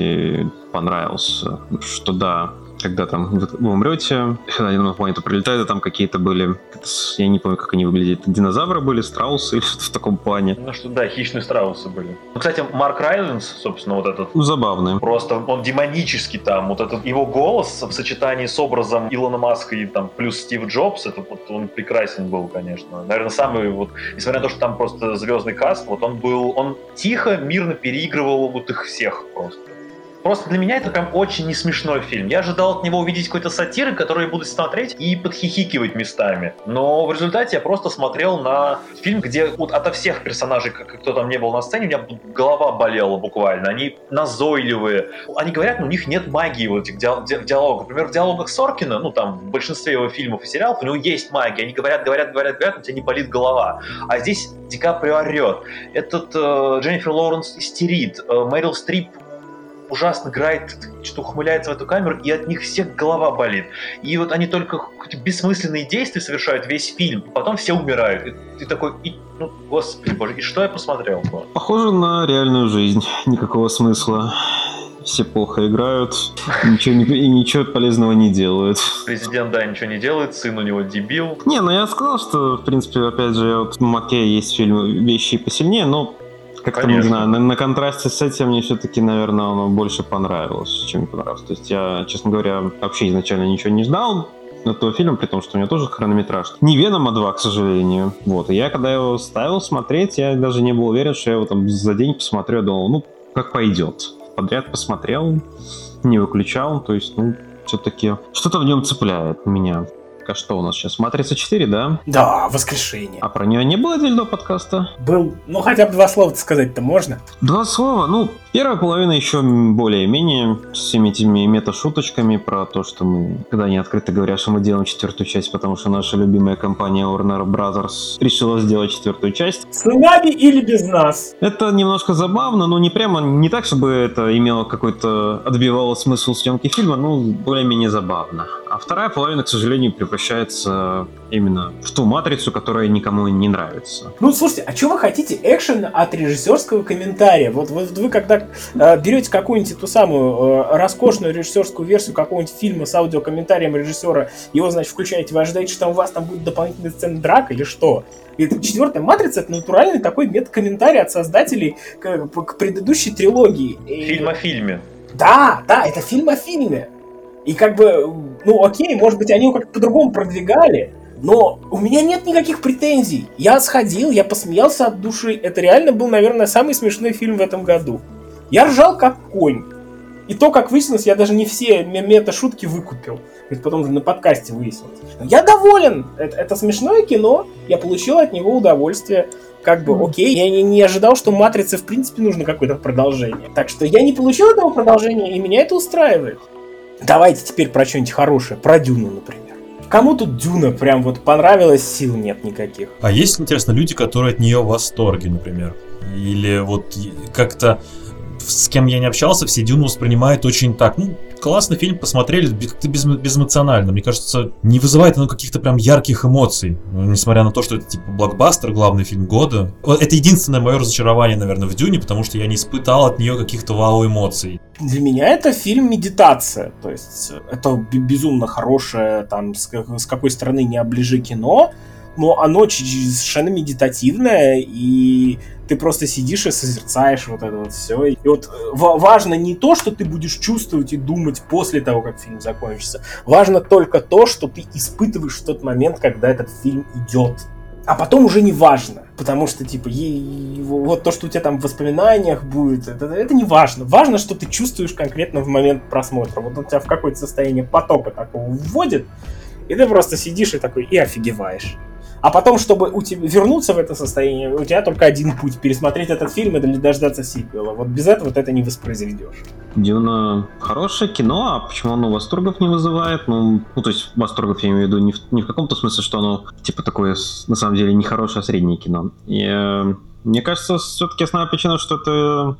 понравился. Что да, когда там вы умрете, на планету прилетает, и там какие-то были, я не помню, как они выглядят, динозавры были, страусы или что-то в таком плане.
Ну что, да, хищные страусы были. Ну, кстати, Марк Райленс, собственно, вот этот...
Ну, забавный.
Просто он демонический там, вот этот его голос в сочетании с образом Илона Маска и там плюс Стив Джобс, это вот он прекрасен был, конечно. Наверное, самый вот, несмотря на то, что там просто звездный каст, вот он был, он тихо, мирно переигрывал вот их всех просто. Просто для меня это прям очень не смешной фильм. Я ожидал от него увидеть какой-то сатиры, который я буду смотреть и подхихикивать местами. Но в результате я просто смотрел на фильм, где вот ото всех персонажей, кто там не был на сцене, у меня голова болела буквально. Они назойливые. Они говорят, но у них нет магии в этих диалогах. Например, в диалогах Соркина, ну там в большинстве его фильмов и сериалов, у него есть магия. Они говорят, говорят, говорят, говорят, у тебя не болит голова. А здесь Ди Каприо орет. Этот э, Дженнифер Лоуренс истерит. Э, Мэрил Стрип ужасно играет, что ухмыляется в эту камеру, и от них всех голова болит. И вот они только бессмысленные действия совершают весь фильм, и потом все умирают. И ты такой, и, ну, господи боже, и что я посмотрел?
Похоже на реальную жизнь, никакого смысла все плохо играют, ничего не, и ничего полезного не делают.
Президент, да, ничего не делает, сын у него дебил.
Не, ну я сказал, что, в принципе, опять же, вот в Маке есть фильм «Вещи посильнее», но как-то, не знаю, на, на контрасте с этим мне все-таки, наверное, оно больше понравилось, чем не понравилось. То есть я, честно говоря, вообще изначально ничего не ждал этого фильма, при том, что у него тоже хронометраж. Не Венома 2, к сожалению. Вот. И я, когда его ставил смотреть, я даже не был уверен, что я его там за день посмотрю. Я думал, ну, как пойдет. Подряд посмотрел, не выключал. То есть, ну, все-таки что-то в нем цепляет меня. А что у нас сейчас? Матрица 4, да?
Да, воскрешение.
А про нее не было отдельного подкаста?
Был. Ну, хотя бы два слова сказать-то можно?
Два слова? Ну, первая половина еще более-менее с всеми этими мета-шуточками про то, что мы, когда они открыто говорят, что мы делаем четвертую часть, потому что наша любимая компания Warner Brothers решила сделать четвертую часть.
С нами или без нас?
Это немножко забавно, но не прямо, не так, чтобы это имело какой-то, отбивало смысл съемки фильма, ну, более-менее забавно. А вторая половина, к сожалению, превращается именно в ту матрицу, которая никому не нравится.
Ну, слушайте, а что вы хотите экшен от режиссерского комментария? Вот, вот вы когда э, берете какую-нибудь ту самую э, роскошную режиссерскую версию какого-нибудь фильма с аудиокомментарием режиссера, его, значит, включаете, вы ожидаете, что там у вас там будет дополнительная сцена драк или что? И это четвертая матрица это натуральный такой метакомментарий от создателей к, к предыдущей трилогии.
Фильм о фильме.
Да, да, это фильм о фильме. И как бы, ну окей, может быть, они его как-то по-другому продвигали, но у меня нет никаких претензий. Я сходил, я посмеялся от души. Это реально был, наверное, самый смешной фильм в этом году. Я ржал как конь. И то, как выяснилось, я даже не все мета-шутки выкупил. Это потом на подкасте выяснилось. Я доволен. Это, это смешное кино. Я получил от него удовольствие. Как бы, окей, я не, не ожидал, что Матрице в принципе нужно какое-то продолжение. Так что я не получил этого продолжения, и меня это устраивает. Давайте теперь про что-нибудь хорошее, про Дюну, например. Кому тут Дюна прям вот понравилась, сил нет никаких.
А есть, интересно, люди, которые от нее в восторге, например? Или вот как-то с кем я не общался, все Дюну воспринимают очень так, ну, классный фильм, посмотрели, как-то без, безэмоционально. Мне кажется, не вызывает оно каких-то прям ярких эмоций. Ну, несмотря на то, что это типа блокбастер, главный фильм года. Это единственное мое разочарование, наверное, в Дюне, потому что я не испытал от нее каких-то вау-эмоций.
Для меня это фильм медитация. То есть это безумно хорошее, там, с, с какой стороны не оближи кино, но оно совершенно медитативное, и ты просто сидишь и созерцаешь вот это вот все. И вот э, важно не то, что ты будешь чувствовать и думать после того, как фильм закончится. Важно только то, что ты испытываешь в тот момент, когда этот фильм идет. А потом уже не важно, потому что, типа, ей, вот то, что у тебя там в воспоминаниях будет, это, это не важно. Важно, что ты чувствуешь конкретно в момент просмотра. Вот он тебя в какое-то состояние потока такого вводит, и ты просто сидишь и такой, и офигеваешь. А потом, чтобы у тебя вернуться в это состояние, у тебя только один путь пересмотреть этот фильм или дождаться сиквела. Вот без этого вот это не воспроизведешь.
Дюна хорошее кино, а почему оно восторгов не вызывает? Ну, ну то есть восторгов я имею в виду не в, не в каком-то смысле, что оно типа такое на самом деле не хорошее, а среднее кино. И, э, мне кажется, все-таки основная причина, что это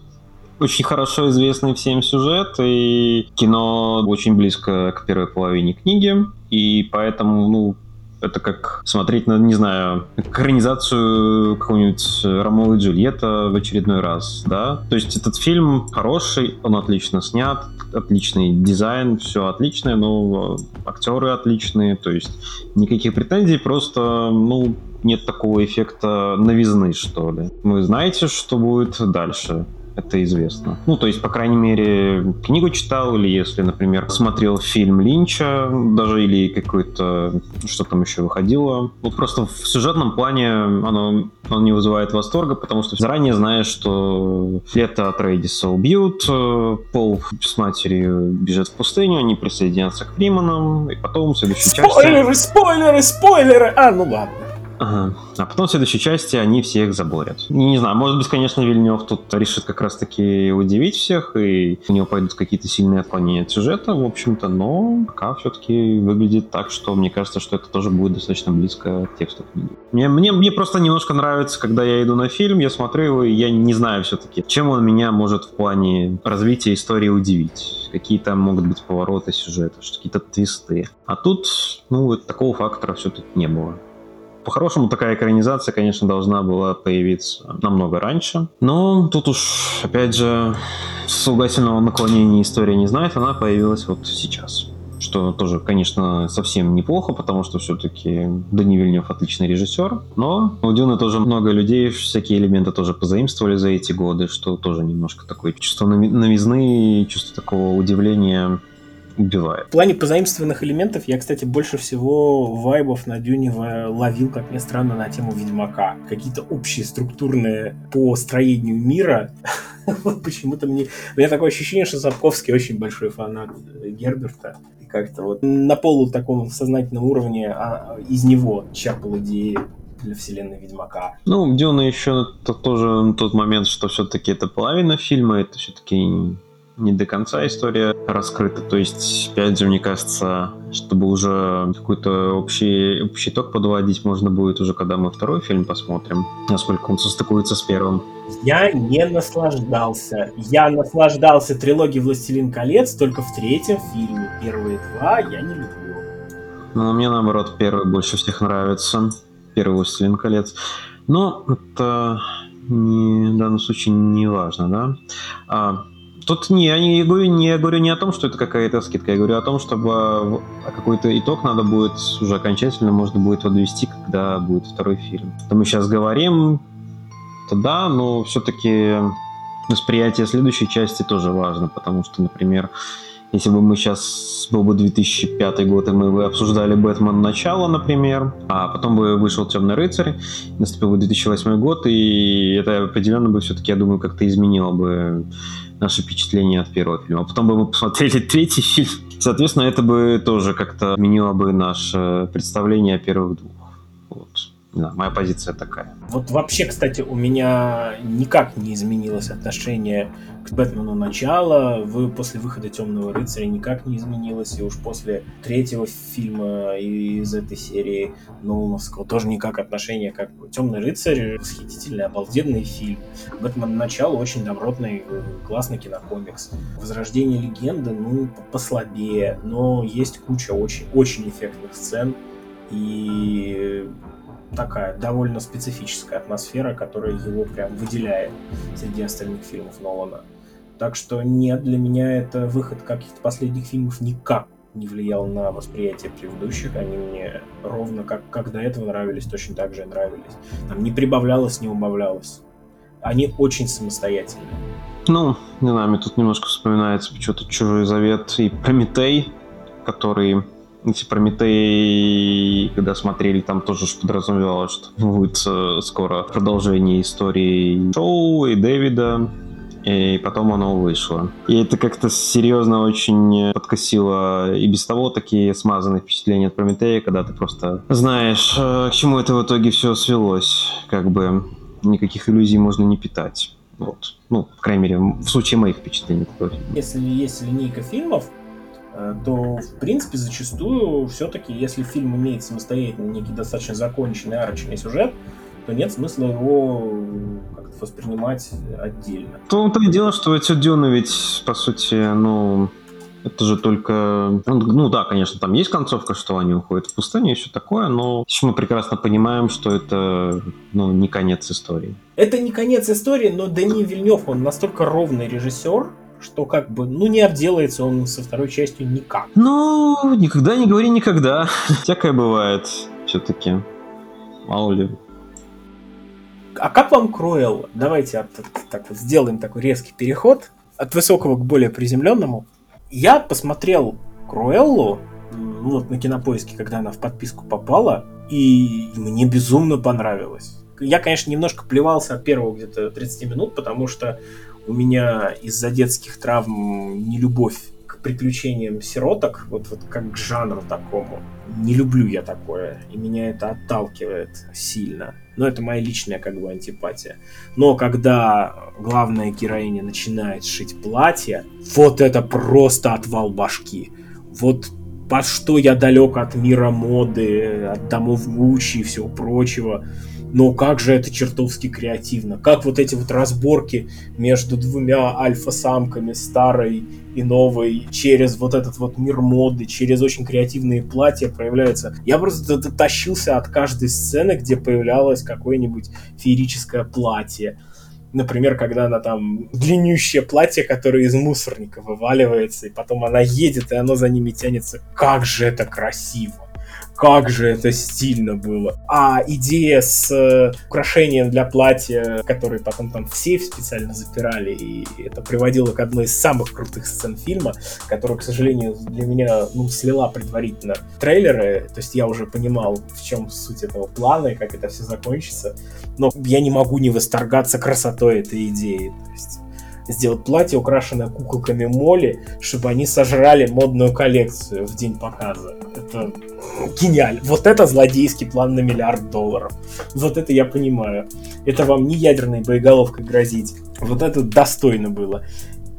очень хорошо известный всем сюжет, и кино очень близко к первой половине книги, и поэтому, ну, Это как смотреть на, не знаю, экранизацию какого-нибудь Ромео и Джульетта в очередной раз, да? То есть этот фильм хороший, он отлично снят, отличный дизайн, все отличное, но актеры отличные, то есть никаких претензий, просто, ну, нет такого эффекта новизны, что ли. Вы знаете, что будет дальше это известно. Ну, то есть, по крайней мере, книгу читал, или если, например, смотрел фильм Линча, даже или какой-то, что там еще выходило. Ну, просто в сюжетном плане оно, оно не вызывает восторга, потому что заранее знаешь, что лето от Рейдиса убьют, э, Пол с матерью бежит в пустыню, они присоединятся к Фриманам, и потом в следующей
части... Спойлеры, спойлеры, спойлеры! А, ну ладно.
А потом в следующей части они всех заборят. Не знаю, может быть, конечно, Вильнев тут решит как раз-таки удивить всех, и у него пойдут какие-то сильные отклонения от сюжета, в общем-то, но пока все-таки выглядит так, что мне кажется, что это тоже будет достаточно близко к тексту книги. Мне, мне, мне просто немножко нравится, когда я иду на фильм, я смотрю его, и я не знаю все-таки, чем он меня может в плане развития истории удивить. Какие там могут быть повороты сюжета, какие-то твисты. А тут, ну, такого фактора все-таки не было. По-хорошему, такая экранизация, конечно, должна была появиться намного раньше. Но тут уж, опять же, согласительного наклонения история не знает, она появилась вот сейчас. Что тоже, конечно, совсем неплохо, потому что все-таки Дани Вильнев отличный режиссер, но у Дюны тоже много людей всякие элементы тоже позаимствовали за эти годы, что тоже немножко такое чувство новизны, чувство такого удивления убивает.
В плане позаимствованных элементов я, кстати, больше всего вайбов на Дюне ловил, как ни странно, на тему Ведьмака. Какие-то общие структурные по строению мира. вот почему-то мне... У меня такое ощущение, что Сапковский очень большой фанат Герберта. И как-то вот на полу таком сознательном уровне а, из него черпал идеи для вселенной Ведьмака.
Ну, Дюна еще это тоже тот момент, что все-таки это половина фильма, это все-таки не до конца история раскрыта. То есть, опять же, мне кажется, чтобы уже какой-то общий, общий итог подводить, можно будет уже, когда мы второй фильм посмотрим, насколько он состыкуется с первым.
Я не наслаждался. Я наслаждался трилогией «Властелин колец» только в третьем фильме. Первые два я не люблю.
Ну, мне, наоборот, первый больше всех нравится. Первый «Властелин колец». Но это не, в данном случае не важно, да? А, Тут не, я не говорю, не, я говорю не о том, что это какая-то скидка, я говорю о том, чтобы какой-то итог надо будет уже окончательно можно будет подвести, когда будет второй фильм. То мы сейчас говорим, то да, но все-таки восприятие следующей части тоже важно, потому что, например, если бы мы сейчас, был бы 2005 год, и мы бы обсуждали Бэтмен начало, например, а потом бы вышел Темный рыцарь, наступил бы 2008 год, и это определенно бы все-таки, я думаю, как-то изменило бы наши впечатления от первого фильма. А потом бы мы посмотрели третий фильм. Соответственно, это бы тоже как-то изменило бы наше представление о первых двух. Да, моя позиция такая.
Вот вообще, кстати, у меня никак не изменилось отношение к Бэтмену начала. Вы после выхода Темного рыцаря никак не изменилось. И уж после третьего фильма из этой серии Нолановского тоже никак отношение как Темный рыцарь. Восхитительный, обалденный фильм. Бэтмен начало очень добротный, классный кинокомикс. Возрождение легенды, ну, послабее, но есть куча очень, очень эффектных сцен. И такая довольно специфическая атмосфера, которая его прям выделяет среди остальных фильмов Нолана. Так что нет, для меня это выход каких-то последних фильмов никак не влиял на восприятие предыдущих. Они мне ровно как, как до этого нравились, точно так же и нравились. Там не прибавлялось, не убавлялось. Они очень самостоятельные.
Ну, не знаю, мне тут немножко вспоминается что-то «Чужой завет» и «Прометей», который эти Прометей, когда смотрели, там тоже подразумевалось, что будет э, скоро продолжение истории Шоу и Дэвида, и потом оно вышло. И это как-то серьезно очень подкосило и без того такие смазанные впечатления от Прометея, когда ты просто знаешь, э, к чему это в итоге все свелось. Как бы никаких иллюзий можно не питать. Вот. Ну, по крайней мере, в случае моих впечатлений.
Если есть линейка фильмов, Э, то, в принципе, зачастую все-таки, если фильм имеет самостоятельно некий достаточно законченный арочный сюжет, то нет смысла его как-то воспринимать отдельно.
В том-то и дело, что эти Дюны ведь, по сути, ну, Это же только... Ну да, конечно, там есть концовка, что они уходят в пустыню и все такое, но мы прекрасно понимаем, что это ну, не конец истории.
Это не конец истории, но Дани Вильнев, он настолько ровный режиссер, что как бы, ну, не обделается он со второй частью никак.
Ну, никогда не говори никогда. Всякое бывает все-таки. Мало ли.
А как вам Круэлла? Давайте от, от, так вот сделаем такой резкий переход от высокого к более приземленному. Я посмотрел Круэллу ну, вот на кинопоиске, когда она в подписку попала, и мне безумно понравилось. Я, конечно, немножко плевался от первого где-то 30 минут, потому что у меня из-за детских травм не любовь к приключениям сироток, вот, вот как к жанру такому. Не люблю я такое, и меня это отталкивает сильно. Но это моя личная как бы антипатия. Но когда главная героиня начинает шить платье, вот это просто отвал башки. Вот по что я далек от мира моды, от домов Гуччи и всего прочего но как же это чертовски креативно. Как вот эти вот разборки между двумя альфа-самками, старой и новой, через вот этот вот мир моды, через очень креативные платья проявляются. Я просто тащился от каждой сцены, где появлялось какое-нибудь феерическое платье. Например, когда она там длиннющее платье, которое из мусорника вываливается, и потом она едет, и оно за ними тянется. Как же это красиво! Как же это стильно было. А идея с э, украшением для платья, которые потом там в сейф специально запирали, и это приводило к одной из самых крутых сцен фильма, которая, к сожалению, для меня ну, слила предварительно трейлеры, то есть я уже понимал, в чем суть этого плана и как это все закончится, но я не могу не восторгаться красотой этой идеи. То есть сделать платье, украшенное куколками Молли, чтобы они сожрали модную коллекцию в день показа. Это гениально. Вот это злодейский план на миллиард долларов. Вот это я понимаю. Это вам не ядерной боеголовкой грозить. Вот это достойно было.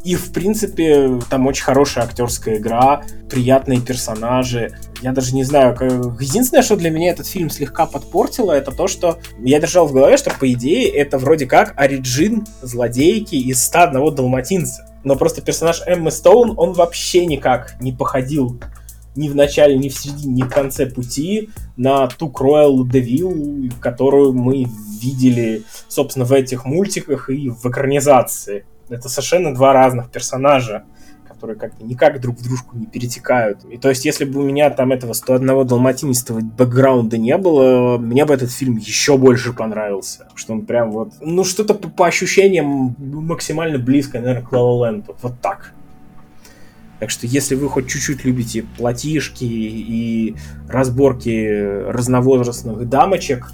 И, в принципе, там очень хорошая актерская игра, приятные персонажи. Я даже не знаю, как... единственное, что для меня этот фильм слегка подпортило, это то, что я держал в голове, что, по идее, это вроде как оригин злодейки из 101 далматинца. Но просто персонаж Эммы Стоун, он вообще никак не походил ни в начале, ни в середине, ни в конце пути на ту Кроэллу Девил, которую мы видели, собственно, в этих мультиках и в экранизации. Это совершенно два разных персонажа, которые как-то никак друг в дружку не перетекают. И то есть, если бы у меня там этого 101 далматинистого бэкграунда не было, мне бы этот фильм еще больше понравился. Что он прям вот, ну, что-то по, по ощущениям максимально близко, наверное, к La Вот так. Так что если вы хоть чуть-чуть любите платишки и разборки разновозрастных дамочек,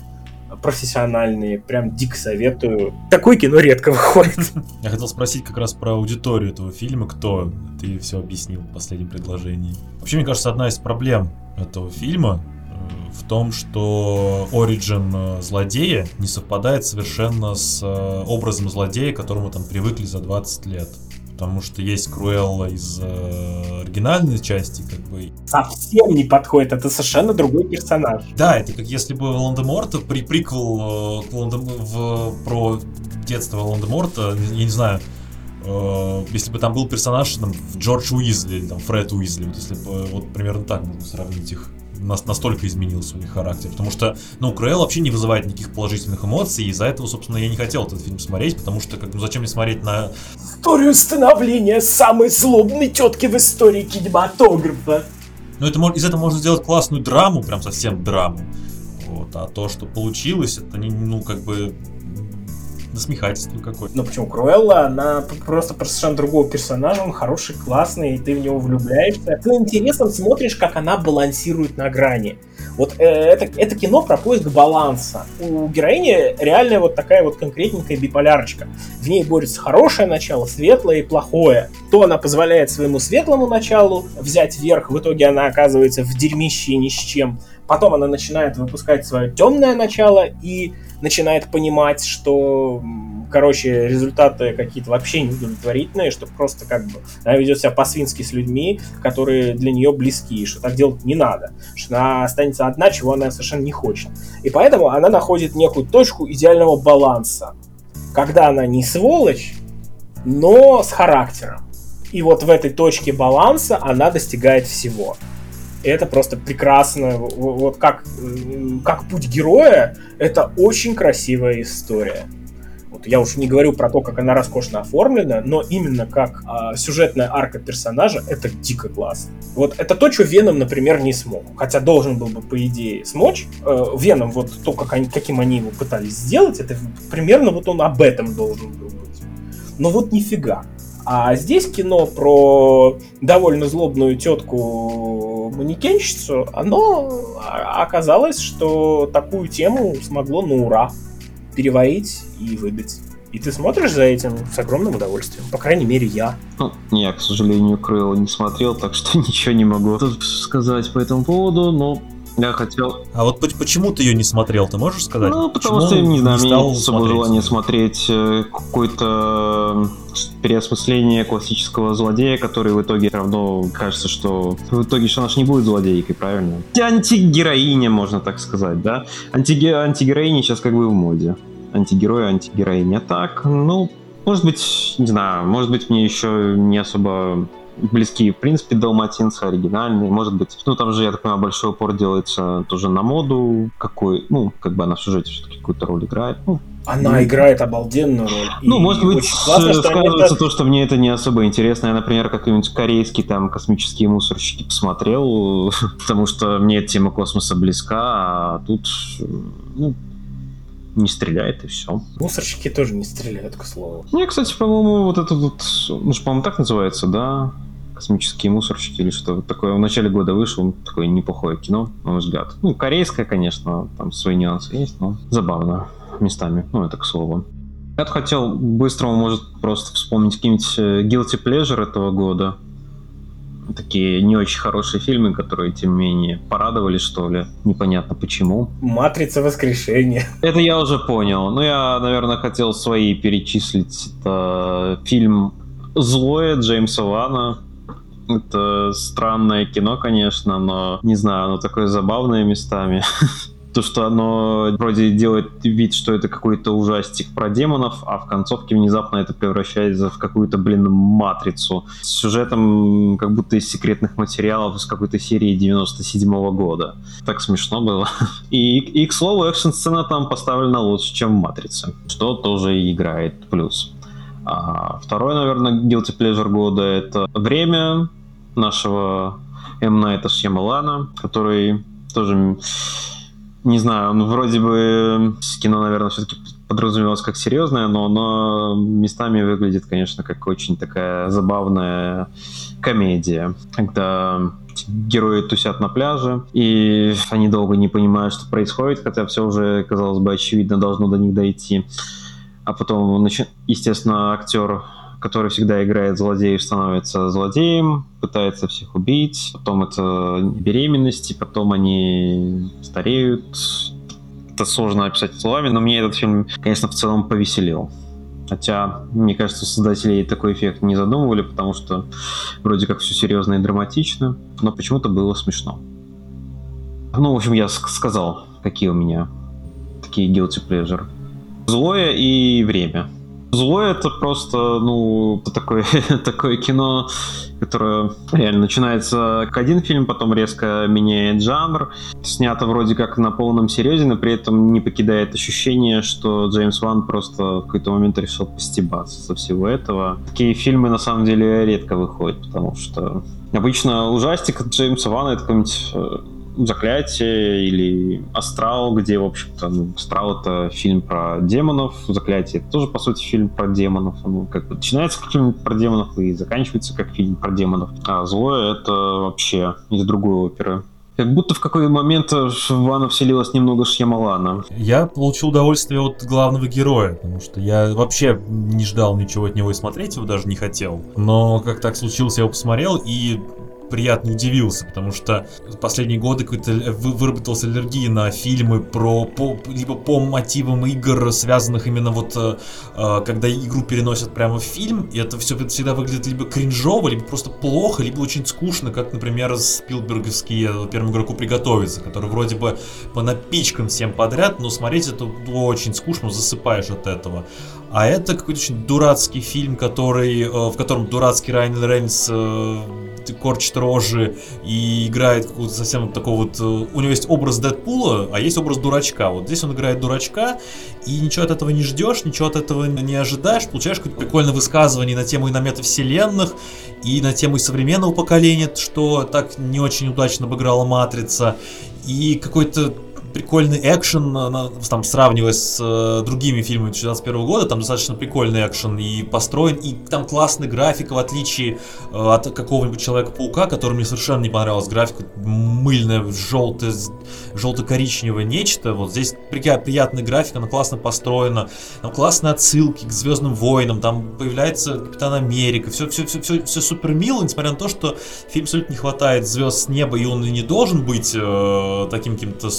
профессиональные, прям дико советую. Такое кино редко выходит.
Я хотел спросить как раз про аудиторию этого фильма, кто ты все объяснил в последнем предложении. Вообще, мне кажется, одна из проблем этого фильма э, в том, что оригин э, злодея не совпадает совершенно с э, образом злодея, к которому там привыкли за 20 лет потому что есть Круэлла из э, оригинальной части, как бы.
Совсем не подходит, это совершенно другой персонаж.
Да, это как если бы Волан-де-Морта, при приквел э, Волан в, про детство Волан-де-Морта, я не знаю, э, если бы там был персонаж там, Джордж Уизли или там Фред Уизли, вот если бы вот примерно так можно сравнить их настолько изменился у них характер. Потому что, ну, Круэлл вообще не вызывает никаких положительных эмоций, и из-за этого, собственно, я не хотел этот фильм смотреть, потому что, как, ну, зачем мне смотреть на...
Историю становления самой злобной тетки в истории кинематографа.
Ну, это, из этого можно сделать классную драму, прям совсем драму. Вот, а то, что получилось, это не, ну, как бы насмехательство какое-то.
Ну почему? Круэлла, она просто про совершенно другого персонажа, он хороший, классный, и ты в него влюбляешься. Ты интересом смотришь, как она балансирует на грани. Вот э, это, это кино про поиск баланса. У героини реальная вот такая вот конкретненькая биполярочка. В ней борется хорошее начало, светлое и плохое. То она позволяет своему светлому началу взять верх, в итоге она оказывается в дерьмище ни с чем. Потом она начинает выпускать свое темное начало и начинает понимать, что, короче, результаты какие-то вообще неудовлетворительные, что просто как бы она ведет себя по-свински с людьми, которые для нее близки, что так делать не надо, что она останется одна, чего она совершенно не хочет. И поэтому она находит некую точку идеального баланса, когда она не сволочь, но с характером. И вот в этой точке баланса она достигает всего. Это просто прекрасно. Вот как, как путь героя, это очень красивая история. Вот я уж не говорю про то, как она роскошно оформлена, но именно как а, сюжетная арка персонажа, это дико классно. Вот это то, что Веном, например, не смог. Хотя должен был бы, по идее, смочь. Э, Веном, вот то, как они, каким они его пытались сделать, это примерно вот он об этом должен был быть. Но вот нифига. А здесь кино про довольно злобную тетку манекенщицу, оно оказалось, что такую тему смогло на ура переварить и выдать. И ты смотришь за этим с огромным удовольствием. По крайней мере, я.
Ну, я, к сожалению, Крыло не смотрел, так что ничего не могу сказать по этому поводу, но я хотел...
А вот почему ты ее не смотрел, ты можешь сказать?
Ну, потому почему что, не знаю, не мне особо желание смотреть э, какое-то переосмысление классического злодея, который в итоге равно кажется, что в итоге что наш не будет злодейкой, правильно? Антигероиня, можно так сказать, да? Антиге... Антигероиня сейчас как бы в моде. Антигерой, антигероиня. Так, ну, может быть, не знаю, может быть, мне еще не особо близкие, в принципе, далматинцы, оригинальные. Может быть, ну, там же, я так понимаю, большой упор делается тоже на моду, какой, ну, как бы она в сюжете все-таки какую-то роль играет. Ну,
она ну, играет обалденную роль.
Ну, и может быть, классно, сказывается это... то, что мне это не особо интересно. Я, например, какой-нибудь корейский там космические мусорщики посмотрел, потому что мне эта тема космоса близка, а тут, ну, не стреляет и все.
Мусорщики тоже не стреляют, к слову.
Не, кстати, по-моему, вот это вот, ну, по-моему, так называется, да? Космические мусорщики или что-то такое. В начале года вышел такое неплохое кино, на мой взгляд. Ну, корейское, конечно, там свои нюансы есть, но забавно местами. Ну, это к слову. Я хотел быстрому, может, просто вспомнить какие-нибудь э, guilty pleasure этого года. Такие не очень хорошие фильмы, которые, тем не менее, порадовали, что ли. Непонятно почему.
«Матрица воскрешения».
Это я уже понял. Ну, я, наверное, хотел свои перечислить. Это фильм «Злое» Джеймса Вана это странное кино, конечно, но не знаю, оно такое забавное местами. То, что оно вроде делает вид, что это какой-то ужастик про демонов, а в концовке внезапно это превращается в какую-то, блин, матрицу. С сюжетом как будто из секретных материалов из какой-то серии 97 -го года. Так смешно было. И, и к слову, экшн-сцена там поставлена лучше, чем в «Матрице», что тоже играет плюс. А второй, наверное, guilty pleasure года — это «Время», нашего М. Найта Шьямалана, который тоже, не знаю, он вроде бы кино, наверное, все-таки подразумевалось как серьезное, но оно местами выглядит, конечно, как очень такая забавная комедия, когда герои тусят на пляже, и они долго не понимают, что происходит, хотя все уже, казалось бы, очевидно должно до них дойти. А потом, естественно, актер который всегда играет злодеев, становится злодеем, пытается всех убить, потом это беременности, потом они стареют. Это сложно описать словами, но мне этот фильм, конечно, в целом повеселил. Хотя, мне кажется, создатели такой эффект не задумывали, потому что вроде как все серьезно и драматично, но почему-то было смешно. Ну, в общем, я сказал, какие у меня такие guilty pleasure. Злое и время. Злое это просто, ну, такое, такое кино, которое реально начинается как один фильм, потом резко меняет жанр. Снято вроде как на полном серьезе, но при этом не покидает ощущение, что Джеймс Ван просто в какой-то момент решил постебаться со всего этого. Такие фильмы на самом деле редко выходят, потому что обычно ужастик от Джеймса Вана это какой-нибудь э, Заклятие или Астрал, где, в общем-то, ну, Астрал это фильм про демонов, Заклятие это тоже, по сути, фильм про демонов. Ну, как бы начинается как фильм про демонов и заканчивается как фильм про демонов. А Злое это вообще из другой оперы. Как будто в какой момент в Вана вселилась немного Шьямалана.
Я получил удовольствие от главного героя, потому что я вообще не ждал ничего от него и смотреть его даже не хотел. Но как так случилось, я его посмотрел, и приятно удивился, потому что последние годы какой-то выработалась аллергия на фильмы про по, либо по мотивам игр, связанных именно вот э, э, когда игру переносят прямо в фильм, и это все всегда выглядит либо кринжово, либо просто плохо, либо очень скучно, как, например, Спилберговские первому игроку приготовиться, который вроде бы по напичкам всем подряд, но смотреть это очень скучно, засыпаешь от этого. А это какой-то очень дурацкий фильм, который, э, в котором дурацкий Райан Рейнс э, корчит рожи и играет какого-то совсем такого вот... Э, у него есть образ Дэдпула, а есть образ дурачка. Вот здесь он играет дурачка, и ничего от этого не ждешь, ничего от этого не ожидаешь, получаешь какое-то прикольное высказывание на тему и на метавселенных, и на тему и современного поколения, что так не очень удачно обыграла Матрица, и какой-то прикольный экшен, там, сравнивая с э, другими фильмами 2021 года, там достаточно прикольный экшен и построен, и там классный график, в отличие э, от какого-нибудь Человека-паука, который мне совершенно не понравилась. Графика мыльная, желтая, желто-коричневое нечто. Вот здесь приятная графика, она классно построена, там классные отсылки к Звездным войнам, там появляется Капитан Америка, все, все, все, все, все супер мило, несмотря на то, что фильм абсолютно не хватает звезд с неба, и он и не должен быть э, таким каким-то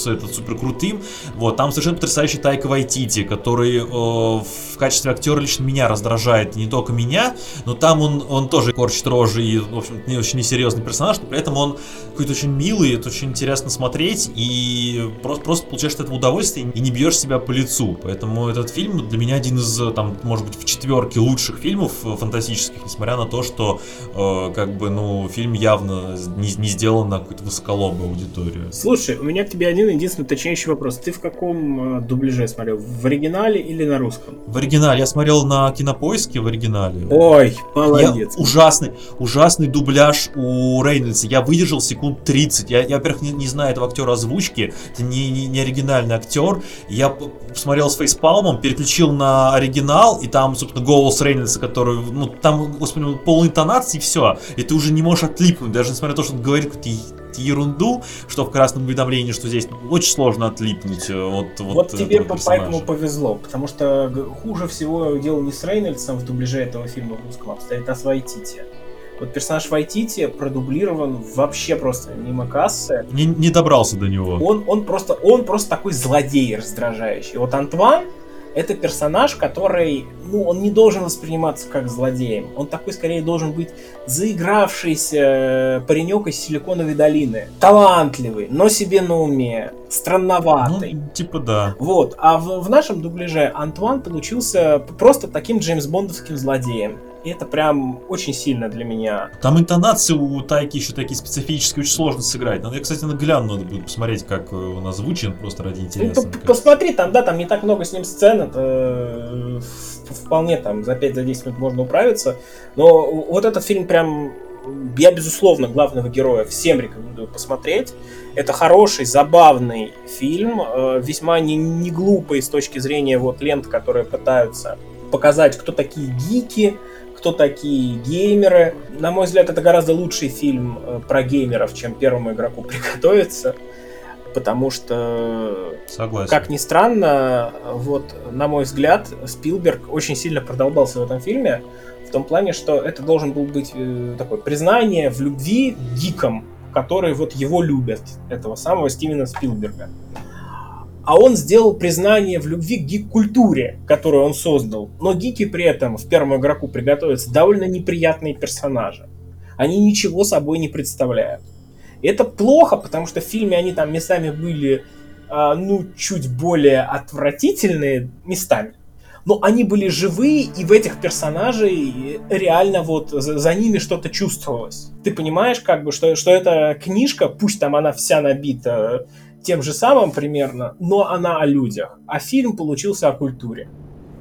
супер крутым. Вот, там совершенно потрясающий Тайка Вайтити, который э, в качестве актера лично меня раздражает, не только меня, но там он, он тоже корчит рожи и, в общем не очень несерьезный персонаж, но при этом он какой-то очень милый, это очень интересно смотреть, и просто, просто получаешь от этого удовольствие и не бьешь себя по лицу. Поэтому этот фильм для меня один из, там, может быть, в четверке лучших фильмов э, фантастических, несмотря на то, что, э, как бы, ну, фильм явно не, не сделан на какую-то высоколобую аудиторию.
Слушай, у меня к тебе один единственный уточняющий вопрос. Ты в каком э, дубляже смотрел? В оригинале или на русском?
В оригинале. Я смотрел на кинопоиске в оригинале.
Ой, молодец.
Я, ужасный, ужасный дубляж у Рейнольдса. Я выдержал секунд 30. Я, я во-первых, не, не знаю этого актера озвучки. Это не, не, не оригинальный актер. Я посмотрел с фейспалмом, переключил на оригинал, и там, собственно, голос Рейнольдса, который, ну, там, господи, полный интонации, и все. И ты уже не можешь отлипнуть, даже несмотря на то, что он говорит какие-то ерунду, что в красном уведомлении, что здесь очень сложно отлипнуть
э, от вот Вот тебе поэтому повезло, потому что хуже всего дело не с Рейнольдсом в дубляже этого фильма в русском обстоит, а с Вайтити. Вот персонаж Вайтити продублирован вообще просто мимо кассы.
Не, не добрался до него.
Он, он, просто, он просто такой злодей раздражающий. Вот Антван, это персонаж, который, ну, он не должен восприниматься как злодеем. Он такой, скорее, должен быть заигравшийся э, паренек из Силиконовой долины. Талантливый, но себе на уме, странноватый.
Ну, типа да.
Вот, а в, в нашем дубляже Антуан получился просто таким Джеймс Бондовским злодеем. И это прям очень сильно для меня.
Там интонации у Тайки еще такие специфические, очень сложно сыграть. Надо, я, кстати, нагляну, надо будет посмотреть, как он озвучен, просто ради интереса. Ну,
посмотри, там, да, там не так много с ним сцен, это э, вполне там за 5-10 минут можно управиться. Но вот этот фильм прям я, безусловно, главного героя всем рекомендую посмотреть. Это хороший, забавный фильм, э, весьма не, не глупый с точки зрения вот лент, которые пытаются показать, кто такие гики, кто такие геймеры. На мой взгляд, это гораздо лучший фильм э, про геймеров, чем первому игроку приготовиться. Потому что,
Согласен.
как ни странно, вот, на мой взгляд, Спилберг очень сильно продолбался в этом фильме. В том плане, что это должен был быть э, такое признание в любви гикам, которые вот его любят, этого самого Стивена Спилберга а он сделал признание в любви к гик-культуре, которую он создал. Но гики при этом в первом игроку приготовятся довольно неприятные персонажи. Они ничего собой не представляют. И это плохо, потому что в фильме они там местами были, а, ну, чуть более отвратительные местами. Но они были живые, и в этих персонажей реально вот за, за ними что-то чувствовалось. Ты понимаешь, как бы, что, что эта книжка, пусть там она вся набита тем же самым примерно, но она о людях. А фильм получился о культуре.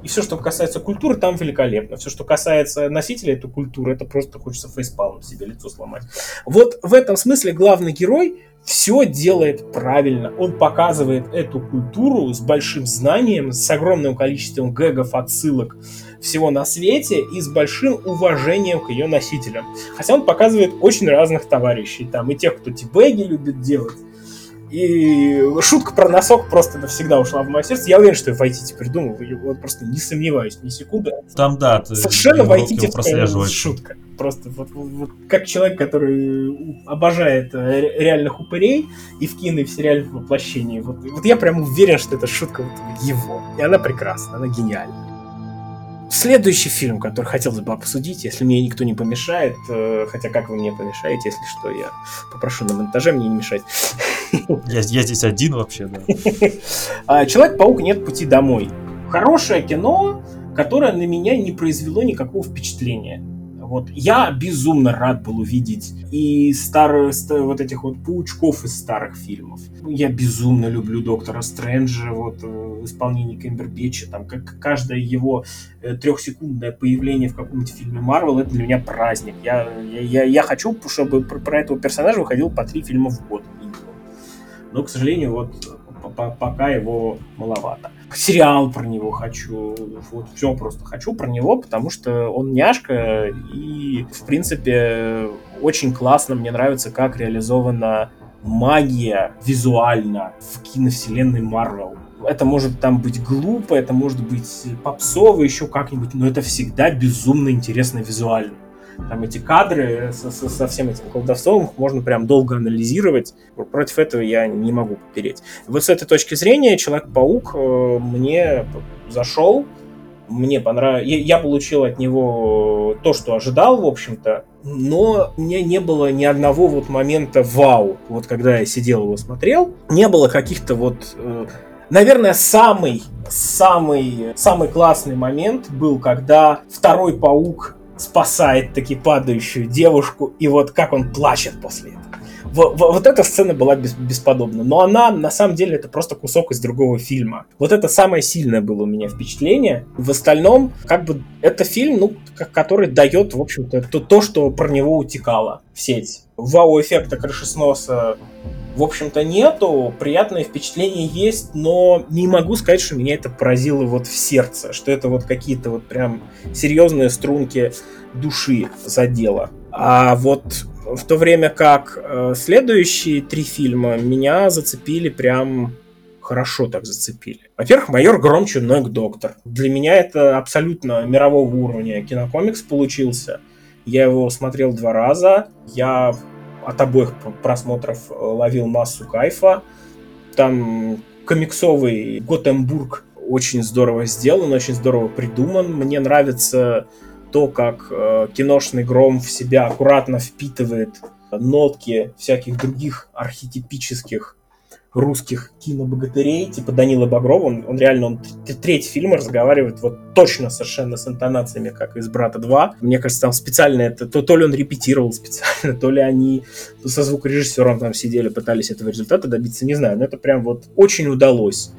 И все, что касается культуры, там великолепно. Все, что касается носителя этой культуры, это просто хочется фейспалом себе лицо сломать. Вот в этом смысле главный герой все делает правильно. Он показывает эту культуру с большим знанием, с огромным количеством гэгов, отсылок всего на свете и с большим уважением к ее носителям. Хотя он показывает очень разных товарищей. Там и тех, кто тибеги любит делать, и шутка про носок просто навсегда ушла в мое сердце. Я уверен, что я Вайтити придумал. Вот просто не сомневаюсь ни секунды.
Там, да,
совершенно Вайтити шутка. Просто вот, вот, как человек, который обожает э, реальных упырей и в кино, и в сериальном воплощении. Вот, вот я прям уверен, что это шутка вот его. И она прекрасна, она гениальна. Следующий фильм, который хотелось бы обсудить, если мне никто не помешает, э, хотя как вы мне помешаете, если что, я попрошу на монтаже мне не мешать.
Я, я здесь один вообще, да.
А, Человек-паук нет пути домой. Хорошее кино, которое на меня не произвело никакого впечатления. Вот я безумно рад был увидеть и старые, вот этих вот паучков из старых фильмов. Я безумно люблю Доктора Стрэнджа, вот э, в исполнении Кэмбербэтча, там как каждое его э, трехсекундное появление в каком-нибудь фильме Марвел, это для меня праздник. Я, я, я хочу, чтобы про, про этого персонажа выходил по три фильма в год. Но, к сожалению, вот пока его маловато. Сериал про него хочу, вот все просто хочу про него, потому что он няшка и, в принципе, очень классно, мне нравится, как реализована магия визуально в киновселенной Марвел. Это может там быть глупо, это может быть попсово, еще как-нибудь, но это всегда безумно интересно визуально там эти кадры со, со, со всем этим колдовством можно прям долго анализировать. Против этого я не могу попереть. Вот с этой точки зрения Человек-паук э, мне зашел, мне понравилось. Я, получил от него то, что ожидал, в общем-то, но мне не было ни одного вот момента вау. Вот когда я сидел его смотрел, не было каких-то вот... Э, наверное, самый, самый, самый классный момент был, когда второй паук спасает таки падающую девушку, и вот как он плачет после этого. Вот, вот эта сцена была без, бесподобна. Но она, на самом деле, это просто кусок из другого фильма. Вот это самое сильное было у меня впечатление. В остальном, как бы, это фильм, ну, который дает, в общем-то, то, то, что про него утекало в сеть. Вау-эффекта крышесноса в общем-то, нету. Приятное впечатление есть, но не могу сказать, что меня это поразило вот в сердце, что это вот какие-то вот прям серьезные струнки души задело. А вот в то время как э, следующие три фильма меня зацепили прям хорошо так зацепили. Во-первых, «Майор Гром. Чудной доктор». Для меня это абсолютно мирового уровня кинокомикс получился. Я его смотрел два раза. Я от обоих просмотров э, ловил массу кайфа. Там комиксовый Готембург очень здорово сделан, очень здорово придуман. Мне нравится то, как э, киношный гром в себя аккуратно впитывает нотки всяких других архетипических русских кинобогатырей, типа Данила Багрова, он, он реально, он третий фильм разговаривает вот точно совершенно с интонациями, как из «Брата 2». Мне кажется, там специально это, то, то ли он репетировал специально, то ли они со звукорежиссером там сидели, пытались этого результата добиться, не знаю, но это прям вот очень удалось.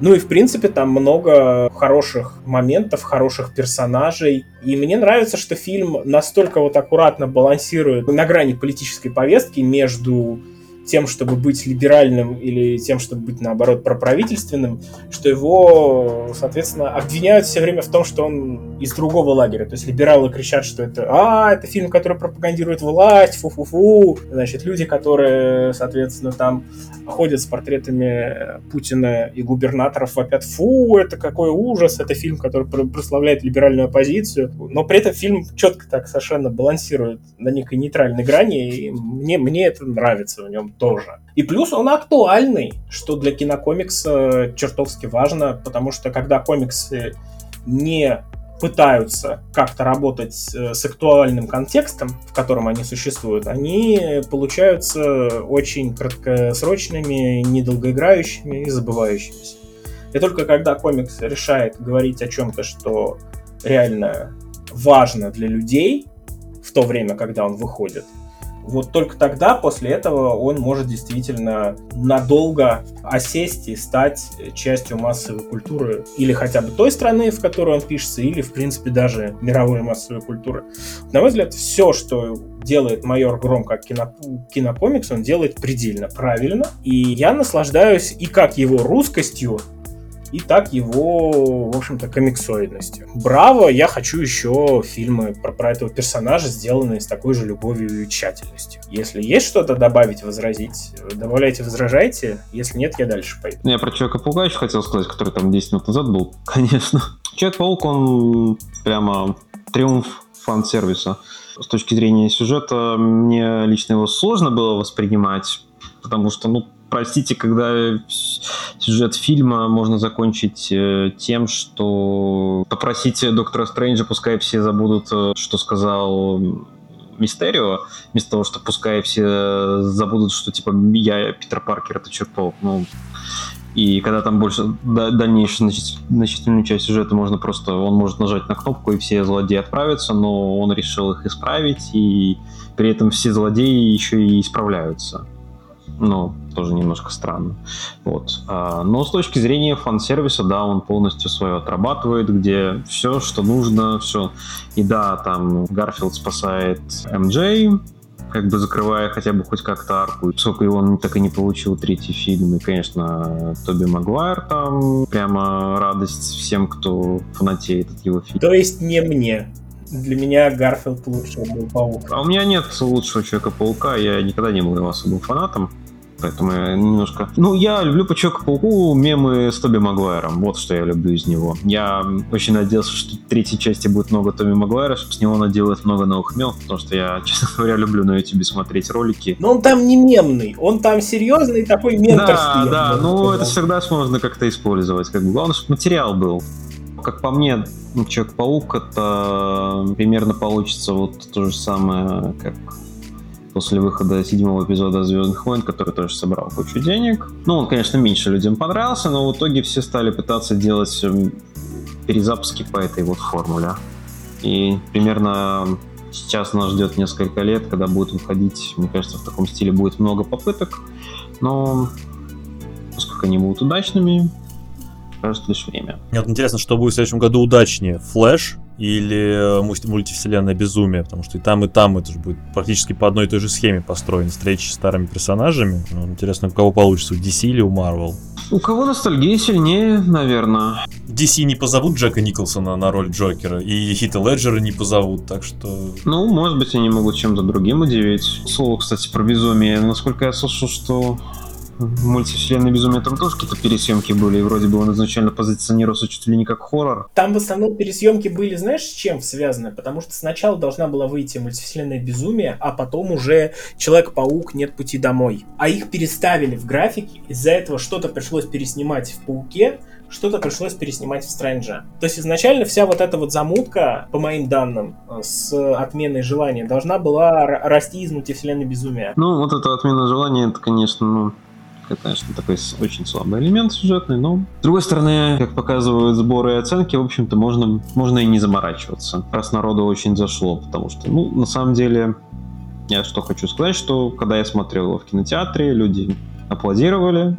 Ну и, в принципе, там много хороших моментов, хороших персонажей. И мне нравится, что фильм настолько вот аккуратно балансирует на грани политической повестки между тем, чтобы быть либеральным или тем, чтобы быть, наоборот, проправительственным, что его, соответственно, обвиняют все время в том, что он из другого лагеря. То есть либералы кричат, что это «А, это фильм, который пропагандирует власть, фу-фу-фу». Значит, люди, которые, соответственно, там ходят с портретами Путина и губернаторов, вопят «Фу, это какой ужас, это фильм, который прославляет либеральную оппозицию». Но при этом фильм четко так совершенно балансирует на некой нейтральной грани, и мне, мне это нравится в нем тоже. И плюс он актуальный, что для кинокомикса чертовски важно, потому что когда комиксы не пытаются как-то работать с актуальным контекстом, в котором они существуют, они получаются очень краткосрочными, недолгоиграющими и забывающимися. И только когда комикс решает говорить о чем-то, что реально важно для людей в то время, когда он выходит, вот только тогда, после этого, он может действительно надолго осесть и стать частью массовой культуры или хотя бы той страны, в которой он пишется, или, в принципе, даже мировой массовой культуры. На мой взгляд, все, что делает майор Гром как кино, кинокомикс, он делает предельно правильно. И я наслаждаюсь и как его русскостью, и так его, в общем-то, комиксоидностью. Браво, я хочу еще фильмы про, про этого персонажа, сделанные с такой же любовью и тщательностью. Если есть что-то добавить, возразить, добавляйте, возражайте. Если нет, я дальше пойду.
Я про Человека-паука еще хотел сказать, который там 10 минут назад был, конечно. Человек-паук, он прямо триумф фан-сервиса. С точки зрения сюжета, мне лично его сложно было воспринимать, потому что, ну, простите, когда сюжет фильма можно закончить э, тем, что попросите доктора Стрэнджа, пускай все забудут, э, что сказал Мистерио, вместо того, что пускай все забудут, что типа я Питер Паркер, это Черпов. Ну, И когда там больше дальнейшую значительную часть сюжета можно просто, он может нажать на кнопку и все злодеи отправятся, но он решил их исправить, и при этом все злодеи еще и исправляются. Ну, тоже немножко странно. Вот. А, но с точки зрения фан-сервиса, да, он полностью свое отрабатывает, где все, что нужно, все. И да, там Гарфилд спасает МД, как бы закрывая хотя бы хоть как-то арку. Поскольку он так и не получил третий фильм. И, конечно, Тоби Магуайр там прямо радость всем, кто фанатеет от его фильма.
То есть не мне. Для меня Гарфилд лучше был паук.
А у меня нет лучшего Человека-паука, я никогда не был его особым фанатом. Поэтому я немножко... Ну, я люблю по Человеку-пауку мемы с Тоби Магуайром. Вот что я люблю из него. Я очень надеялся, что в третьей части будет много Тоби Магуайра, чтобы с него наделать много новых мемов, потому что я, честно говоря, люблю на YouTube смотреть ролики.
Но он там не мемный, он там серьезный такой менторский.
Да, да, ну это всегда можно как-то использовать. Как бы. Главное, чтобы материал был. Как по мне, Человек-паук это примерно получится вот то же самое, как после выхода седьмого эпизода Звездных войн, который тоже собрал кучу денег. Ну, он, конечно, меньше людям понравился, но в итоге все стали пытаться делать эм, перезапуски по этой вот формуле. И примерно сейчас нас ждет несколько лет, когда будет выходить, мне кажется, в таком стиле будет много попыток, но поскольку они будут удачными, кажется, лишь время.
Мне вот интересно, что будет в следующем году удачнее, Флэш или э, мультивселенная безумие, потому что и там, и там это же будет практически по одной и той же схеме построен, встречи с старыми персонажами. Ну, интересно, у кого получится, у DC или у Marvel?
У кого ностальгия сильнее, наверное.
DC не позовут Джека Николсона на роль Джокера, и Хита Леджера не позовут, так что...
Ну, может быть, они могут чем-то другим удивить. Слово, кстати, про безумие. Насколько я слышал, что в мультивселенной Безумие там тоже какие-то пересъемки были, и вроде бы он изначально позиционировался чуть ли не как хоррор.
Там в основном пересъемки были, знаешь, с чем связаны? Потому что сначала должна была выйти мультивселенная Безумие, а потом уже Человек-паук Нет пути домой. А их переставили в графике, из-за этого что-то пришлось переснимать в Пауке, что-то пришлось переснимать в Стрэнджа. То есть изначально вся вот эта вот замутка, по моим данным, с отменой желания, должна была расти из мультивселенной безумия.
Ну, вот эта отмена желания, это, конечно, ну, это, конечно, такой очень слабый элемент сюжетный, но... С другой стороны, как показывают сборы и оценки, в общем-то, можно, можно и не заморачиваться. Раз народу очень зашло, потому что, ну, на самом деле, я что хочу сказать, что когда я смотрел его в кинотеатре, люди аплодировали,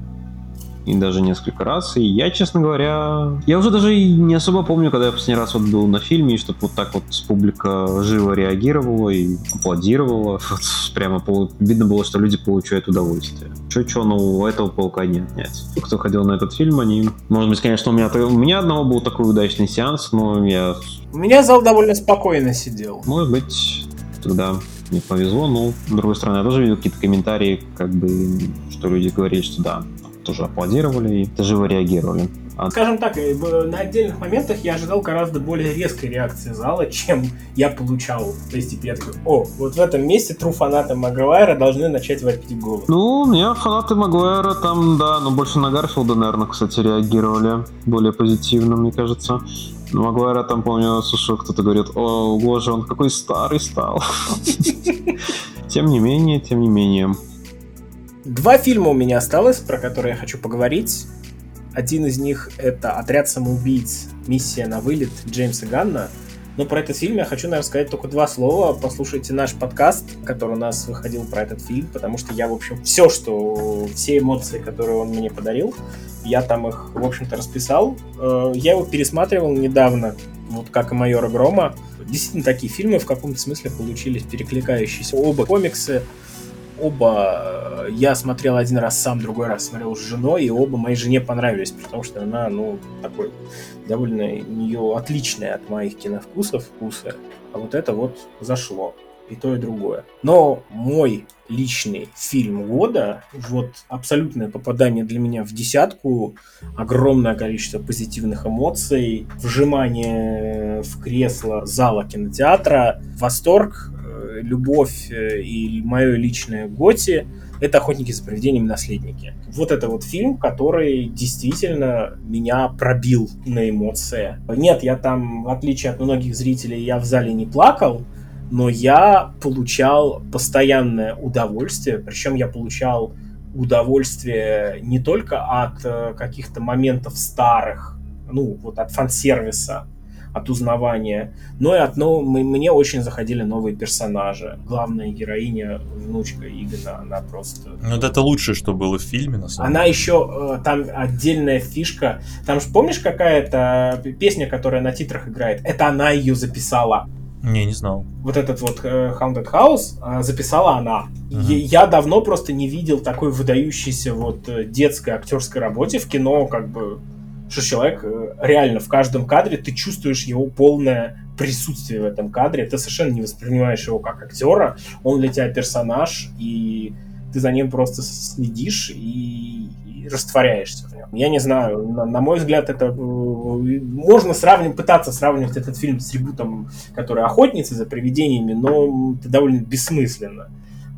и даже несколько раз. И я, честно говоря, я уже даже не особо помню, когда я последний раз вот был на фильме, и чтобы вот так вот публика живо реагировала и аплодировала. Вот прямо пол... видно было, что люди получают удовольствие. Че-че, ну у этого паука не отнять. Кто ходил на этот фильм, они... Может быть, конечно, у меня, у меня одного был такой удачный сеанс, но я...
У меня зал довольно спокойно сидел.
Может быть, тогда не повезло, но с другой стороны, я тоже видел какие-то комментарии, как бы, что люди говорили, что да, тоже аплодировали и живо реагировали.
А... Скажем так, э, на отдельных моментах я ожидал гораздо более резкой реакции зала, чем я получал. То есть, типа, я такой, о, вот в этом месте тру фанаты Магуайра должны начать вопить голову.
Ну, у меня фанаты Магуайра там, да, но больше на Гарфилда, наверное, кстати, реагировали более позитивно, мне кажется. Магуайра там, помню, слушал, кто-то говорит, о, боже, он какой старый стал. Тем не менее, тем не менее.
Два фильма у меня осталось, про которые я хочу поговорить. Один из них это «Отряд самоубийц. Миссия на вылет» Джеймса Ганна. Но про этот фильм я хочу, наверное, сказать только два слова. Послушайте наш подкаст, который у нас выходил про этот фильм, потому что я, в общем, все, что, все эмоции, которые он мне подарил, я там их, в общем-то, расписал. Э, я его пересматривал недавно, вот как и «Майора Грома». Действительно, такие фильмы в каком-то смысле получились перекликающиеся. Оба комиксы оба э, я смотрел один раз сам, другой раз смотрел с женой, и оба моей жене понравились, потому что она, ну, такой довольно у нее отличная от моих киновкусов вкуса, а вот это вот зашло и то, и другое. Но мой личный фильм года, вот абсолютное попадание для меня в десятку, огромное количество позитивных эмоций, вжимание в кресло зала кинотеатра, восторг, любовь э, и мое личное Готи это «Охотники за привидениями. Наследники». Вот это вот фильм, который действительно меня пробил на эмоции. Нет, я там, в отличие от многих зрителей, я в зале не плакал, но я получал постоянное удовольствие, причем я получал удовольствие не только от э, каких-то моментов старых, ну, вот от фан-сервиса, от узнавания, но и от но мне очень заходили новые персонажи. Главная героиня, внучка Игона, она просто...
Ну, это лучшее, что было в фильме, на самом
деле. Она еще, э, там отдельная фишка. Там же помнишь какая-то песня, которая на титрах играет? Это она ее записала.
Не, не знал.
Вот этот вот uh, Haunted House uh, записала она. Uh-huh. Я давно просто не видел такой выдающейся вот э, детской актерской работе в кино, как бы, что человек э, реально в каждом кадре ты чувствуешь его полное присутствие в этом кадре, ты совершенно не воспринимаешь его как актера, он для тебя персонаж, и ты за ним просто следишь и, и растворяешься в нем. Я не знаю, на, на мой взгляд, это э, можно сравнивать, пытаться сравнивать этот фильм с ребутом, который «Охотницы за привидениями», но это довольно бессмысленно.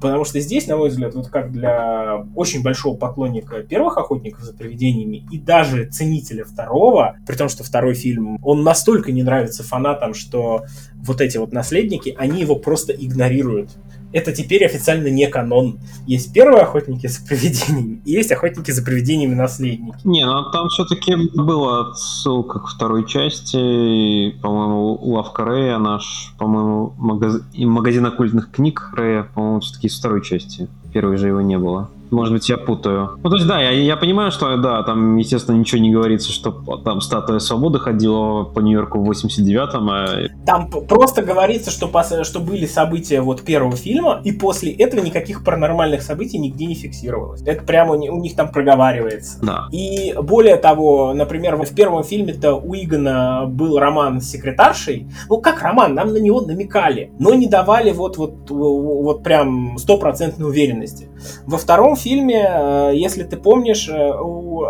Потому что здесь, на мой взгляд, вот как для очень большого поклонника первых охотников за привидениями и даже ценителя второго, при том, что второй фильм, он настолько не нравится фанатам, что вот эти вот наследники, они его просто игнорируют это теперь официально не канон. Есть первые охотники за привидениями, и есть охотники за привидениями наследники.
Не, ну там все-таки была ссылка к второй части, по-моему, Лавка Рэя, наш, по-моему, магаз... магазин оккультных книг Рэя, по-моему, все-таки из второй части. Первой же его не было. Может быть, я путаю. Ну, то есть, да, я, я понимаю, что, да, там, естественно, ничего не говорится, что там статуя свободы ходила по Нью-Йорку в 89-м. А...
Там просто говорится, что, что были события вот первого фильма, и после этого никаких паранормальных событий нигде не фиксировалось. Это прямо у них там проговаривается.
Да.
И более того, например, в первом фильме-то у Игона был роман с секретаршей. Ну, как роман, нам на него намекали, но не давали вот, вот, вот прям стопроцентной уверенности. Во втором фильме, э, если ты помнишь, э,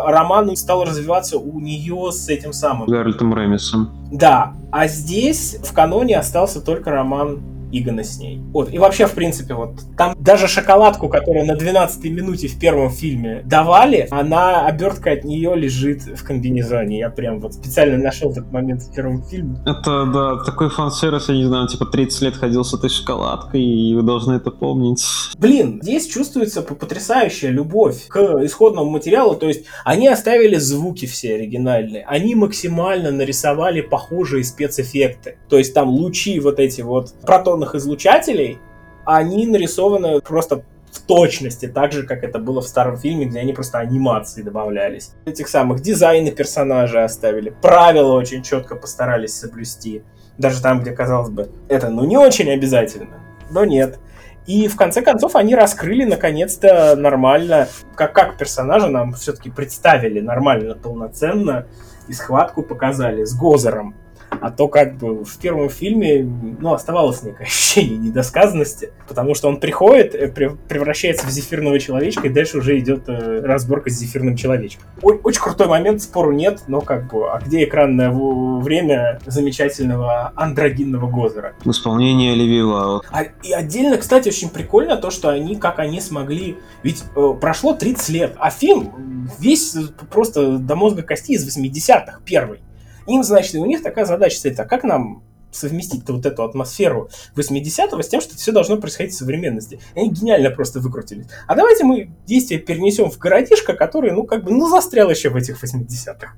роман стал развиваться у нее с этим самым...
Гарольтом Ремисом.
Да, а здесь в каноне остался только роман Игона с ней. Вот. И вообще, в принципе, вот там даже шоколадку, которую на 12 минуте в первом фильме давали, она, обертка от нее лежит в комбинезоне. Я прям вот специально нашел этот момент в первом фильме.
Это, да, такой фан-сервис, я не знаю, типа 30 лет ходил с этой шоколадкой, и вы должны это помнить.
Блин, здесь чувствуется потрясающая любовь к исходному материалу, то есть они оставили звуки все оригинальные, они максимально нарисовали похожие спецэффекты, то есть там лучи вот эти вот протон электронных излучателей, они нарисованы просто в точности, так же, как это было в старом фильме, где они просто анимации добавлялись. Этих самых дизайны персонажей оставили, правила очень четко постарались соблюсти. Даже там, где, казалось бы, это ну не очень обязательно, но нет. И в конце концов они раскрыли наконец-то нормально, как, как персонажа нам все-таки представили нормально, полноценно, и схватку показали с Гозером. А то как бы в первом фильме, ну, оставалось некое ощущение недосказанности, потому что он приходит, э, превращается в зефирного человечка, и дальше уже идет э, разборка с зефирным человечком. Очень крутой момент, спору нет, но как бы, а где экранное время замечательного андрогинного Гозера?
В исполнении Оливии Лаут.
А, и отдельно, кстати, очень прикольно то, что они, как они смогли... Ведь э, прошло 30 лет, а фильм весь просто до мозга кости из 80-х, первый. Им, значит, и у них такая задача стоит, а как нам совместить вот эту атмосферу 80-го с тем, что все должно происходить в современности. Они гениально просто выкрутились. А давайте мы действие перенесем в городишко, который, ну, как бы, ну, застрял еще в этих 80-х.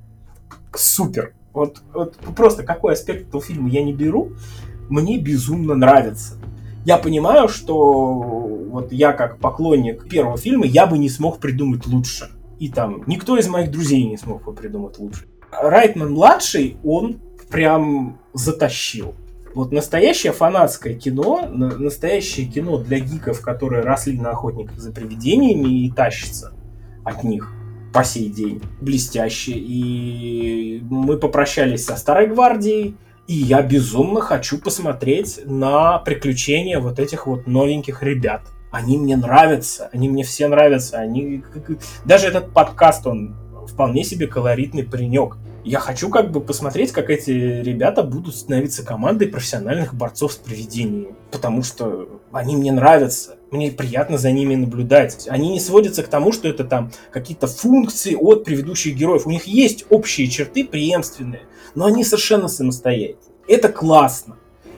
Супер. Вот, вот просто какой аспект этого фильма я не беру, мне безумно нравится. Я понимаю, что вот я как поклонник первого фильма, я бы не смог придумать лучше. И там никто из моих друзей не смог бы придумать лучше. Райтман-младший, он прям затащил. Вот настоящее фанатское кино, настоящее кино для гиков, которые росли на охотниках за привидениями и тащится от них по сей день. Блестяще. И мы попрощались со Старой Гвардией, и я безумно хочу посмотреть на приключения вот этих вот новеньких ребят. Они мне нравятся, они мне все нравятся. Они... Даже этот подкаст, он вполне себе колоритный паренек. Я хочу как бы посмотреть, как эти ребята будут становиться командой профессиональных борцов с привидениями. Потому что они мне нравятся. Мне приятно за ними наблюдать. Они не сводятся к тому, что это там какие-то функции от предыдущих героев. У них есть общие черты преемственные, но они совершенно самостоятельные. Это классно.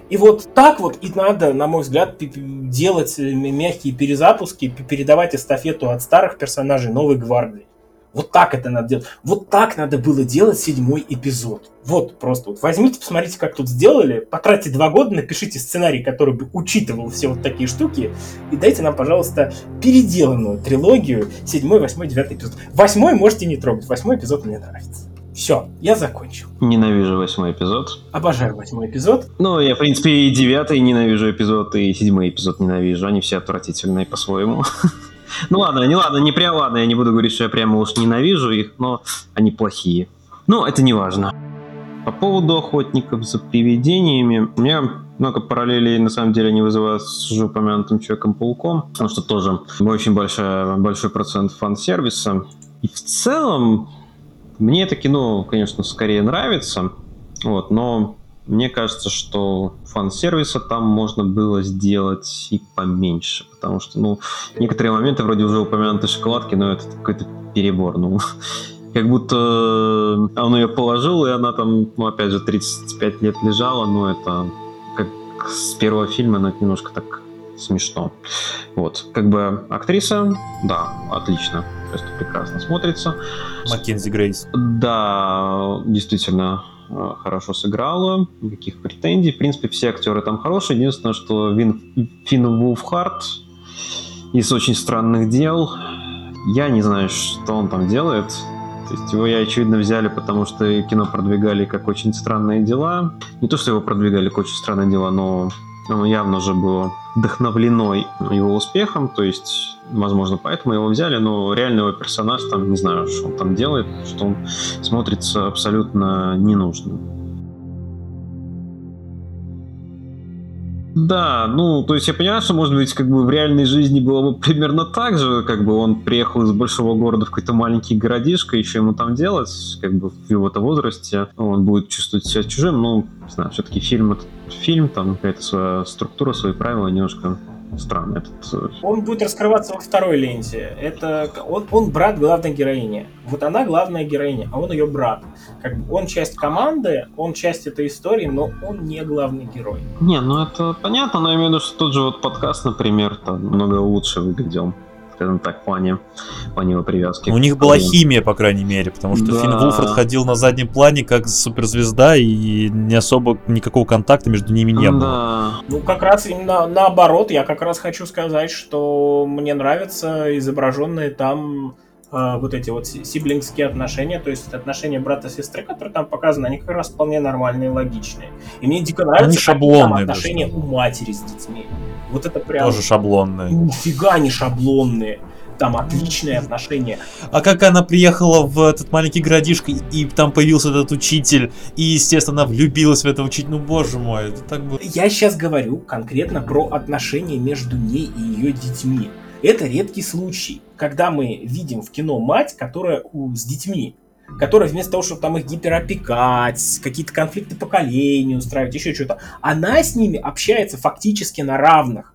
И вот так вот и надо, на мой взгляд, делать мягкие перезапуски, передавать эстафету от старых персонажей новой гвардии. Вот так это надо делать. Вот так надо было делать седьмой эпизод. Вот просто вот возьмите, посмотрите, как тут сделали, потратьте два года, напишите сценарий, который бы учитывал все вот такие штуки, и дайте нам, пожалуйста, переделанную трилогию седьмой, восьмой, девятый эпизод. Восьмой можете не трогать, восьмой эпизод мне нравится. Все, я закончил.
Ненавижу восьмой эпизод.
Обожаю восьмой эпизод.
Ну, я, в принципе, и девятый ненавижу эпизод, и седьмой эпизод ненавижу. Они все отвратительные по-своему. Ну ладно, не ладно, не прям ладно, я не буду говорить, что я прямо уж ненавижу их, но они плохие. Но это не важно. По поводу охотников за привидениями, у меня много параллелей, на самом деле, не вызывают с уже упомянутым Человеком-пауком, потому что тоже очень большая, большой процент фан-сервиса. И в целом, мне это кино, конечно, скорее нравится, вот, но мне кажется, что фан-сервиса там можно было сделать и поменьше, потому что, ну, некоторые моменты вроде уже упомянутой шоколадки, но это какой-то перебор, ну, как будто он ее положил, и она там, ну, опять же, 35 лет лежала, но это как с первого фильма, но это немножко так смешно. Вот, как бы актриса, да, отлично, просто прекрасно смотрится.
Маккензи Грейс.
Да, действительно, э, хорошо сыграла, никаких претензий. В принципе, все актеры там хорошие. Единственное, что Вин, Финн Вулфхарт из «Очень странных дел», я не знаю, что он там делает. То есть его, я очевидно, взяли, потому что кино продвигали как «Очень странные дела». Не то, что его продвигали как «Очень странные дела», но оно явно же было вдохновлено его успехом, то есть, возможно, поэтому его взяли, но реально его персонаж там, не знаю, что он там делает, что он смотрится абсолютно ненужным. Да, ну, то есть я понимаю, что, может быть, как бы в реальной жизни было бы примерно так же, как бы он приехал из большого города в какой-то маленький городишко, еще ему там делать, как бы в его-то возрасте, он будет чувствовать себя чужим, ну, не знаю, все-таки фильм это фильм, там какая-то своя структура, свои правила немножко странно. Этот... Э,
он будет раскрываться во второй ленте. Это он, он брат главной героини. Вот она главная героиня, а он ее брат. Как бы он часть команды, он часть этой истории, но он не главный герой.
Не, ну это понятно, но я имею в виду, что тот же вот подкаст, например, там много лучше выглядел скажем так, в плане, в плане его привязки.
У них была химия, по крайней мере, потому что да. Финн Вулфорд ходил на заднем плане как суперзвезда, и не особо никакого контакта между ними не было. Да.
Ну, как раз именно наоборот, я как раз хочу сказать, что мне нравятся изображенные там э, вот эти вот сиблингские отношения, то есть отношения брата-сестры, которые там показаны, они как раз вполне нормальные и логичные. И мне дико нравится
они шаблонные, там
отношения даже. у матери с детьми. Вот это прям...
Тоже шаблонные.
Нифига не шаблонные. Там отличные отношения.
А как она приехала в этот маленький городишко, и там появился этот учитель, и, естественно, она влюбилась в этого учителя. Ну, боже мой, это так было...
Я сейчас говорю конкретно про отношения между ней и ее детьми. Это редкий случай, когда мы видим в кино мать, которая с детьми которая вместо того, чтобы там их гиперопекать, какие-то конфликты поколений устраивать, еще что-то, она с ними общается фактически на равных.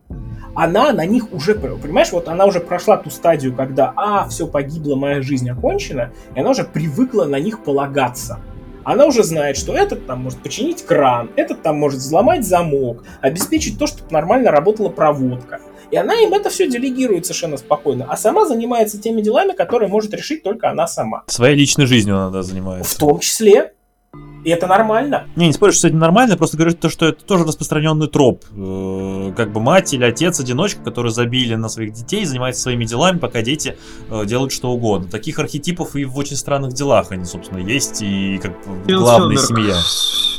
Она на них уже, понимаешь, вот она уже прошла ту стадию, когда, а, все погибло, моя жизнь окончена, и она уже привыкла на них полагаться. Она уже знает, что этот там может починить кран, этот там может взломать замок, обеспечить то, чтобы нормально работала проводка. И она им это все делегирует совершенно спокойно. А сама занимается теми делами, которые может решить только она сама.
Своей личной жизнью она да, занимается.
В том числе. И это нормально.
Не, не спорю, что это нормально, просто говорю то, что это тоже распространенный троп. Э, как бы мать или отец, одиночка, которые забили на своих детей, занимается своими делами, пока дети э, делают что угодно. Таких архетипов и в очень странных делах они, собственно, есть, и как бы главная семья.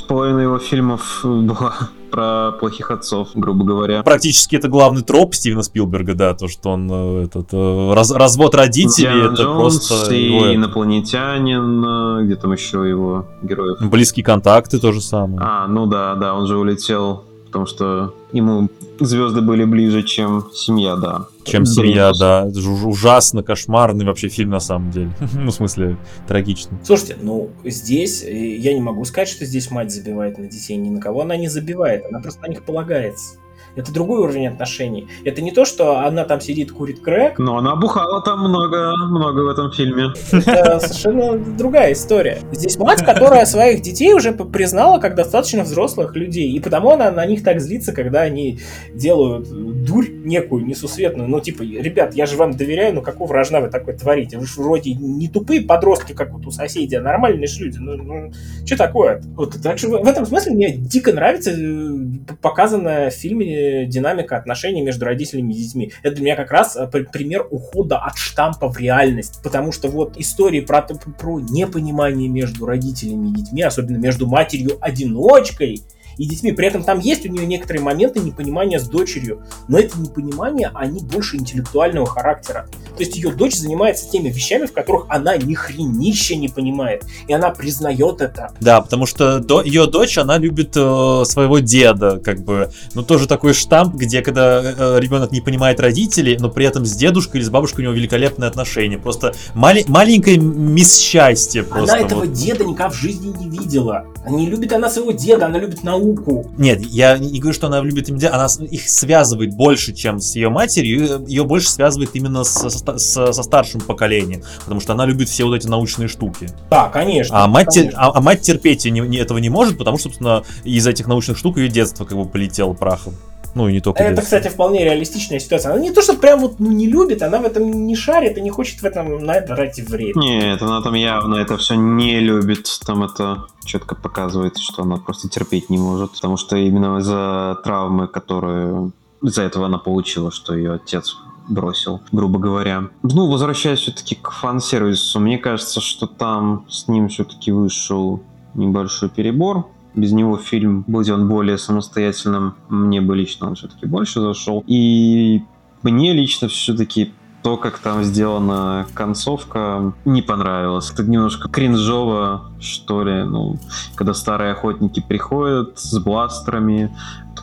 Половина его фильмов была про плохих отцов, грубо говоря.
Практически это главный троп Стивена Спилберга, да, то, что он э, этот э, раз, развод родителей, Диана это
Джонс просто... И его... инопланетянин, э, где там еще его героев.
Близкие контакты то же самое.
А, ну да, да, он же улетел потому что ему звезды были ближе, чем семья, да.
Чем семья, да. Это же ужасно кошмарный вообще фильм на самом деле. ну, в смысле, трагичный.
Слушайте, ну, здесь я не могу сказать, что здесь мать забивает на детей. Ни на кого она не забивает. Она просто на них полагается. Это другой уровень отношений. Это не то, что она там сидит, курит крэк.
Но она бухала там много, много в этом фильме.
Это совершенно другая история. Здесь мать, которая своих детей уже признала как достаточно взрослых людей, и потому она на них так злится, когда они делают дурь некую, несусветную. Ну, типа, ребят, я же вам доверяю, но какого вражна вы такое творите? Вы же вроде не тупые подростки, как вот у соседей, а нормальные же люди. Ну, ну что такое? Вот, так что в этом смысле мне дико нравится э, показанная в фильме динамика отношений между родителями и детьми. Это для меня как раз э, пример ухода от штампа в реальность. Потому что вот истории про, про непонимание между родителями и детьми, особенно между матерью-одиночкой и детьми. При этом там есть у нее некоторые моменты непонимания с дочерью, но это непонимание, они больше интеллектуального характера. То есть ее дочь занимается теми вещами, в которых она ни хренища не понимает, и она признает это.
Да, потому что до, ее дочь, она любит э, своего деда, как бы, ну тоже такой штамп, где когда э, ребенок не понимает родителей, но при этом с дедушкой или с бабушкой у него великолепные отношения, просто мали, маленькое мисс счастье просто.
Она этого вот. деда никак в жизни не видела. Не любит она своего деда, она любит науку науку.
Нет, я не говорю, что она любит им она их связывает больше, чем с ее матерью, ее больше связывает именно со, со, со старшим поколением, потому что она любит все вот эти научные штуки.
Да, конечно.
А мать,
конечно.
А, а мать терпеть не, не, этого не может, потому что, собственно, из этих научных штук ее детство как бы полетело прахом. Ну и не только.
Это, детство. кстати, вполне реалистичная ситуация. Она не то, что прям вот ну, не любит, она в этом не шарит и не хочет в этом на это тратить время.
Нет, она там явно это все не любит. Там это четко показывает, что она просто терпеть не может. Потому что именно из-за травмы, которую из-за этого она получила, что ее отец бросил, грубо говоря. Ну, возвращаясь все-таки к фан-сервису, мне кажется, что там с ним все-таки вышел небольшой перебор. Без него фильм, будь он более самостоятельным, мне бы лично он все-таки больше зашел. И мне лично все-таки то, как там сделана концовка, не понравилось. Это немножко кринжово, что ли. Ну, когда старые охотники приходят с бластерами,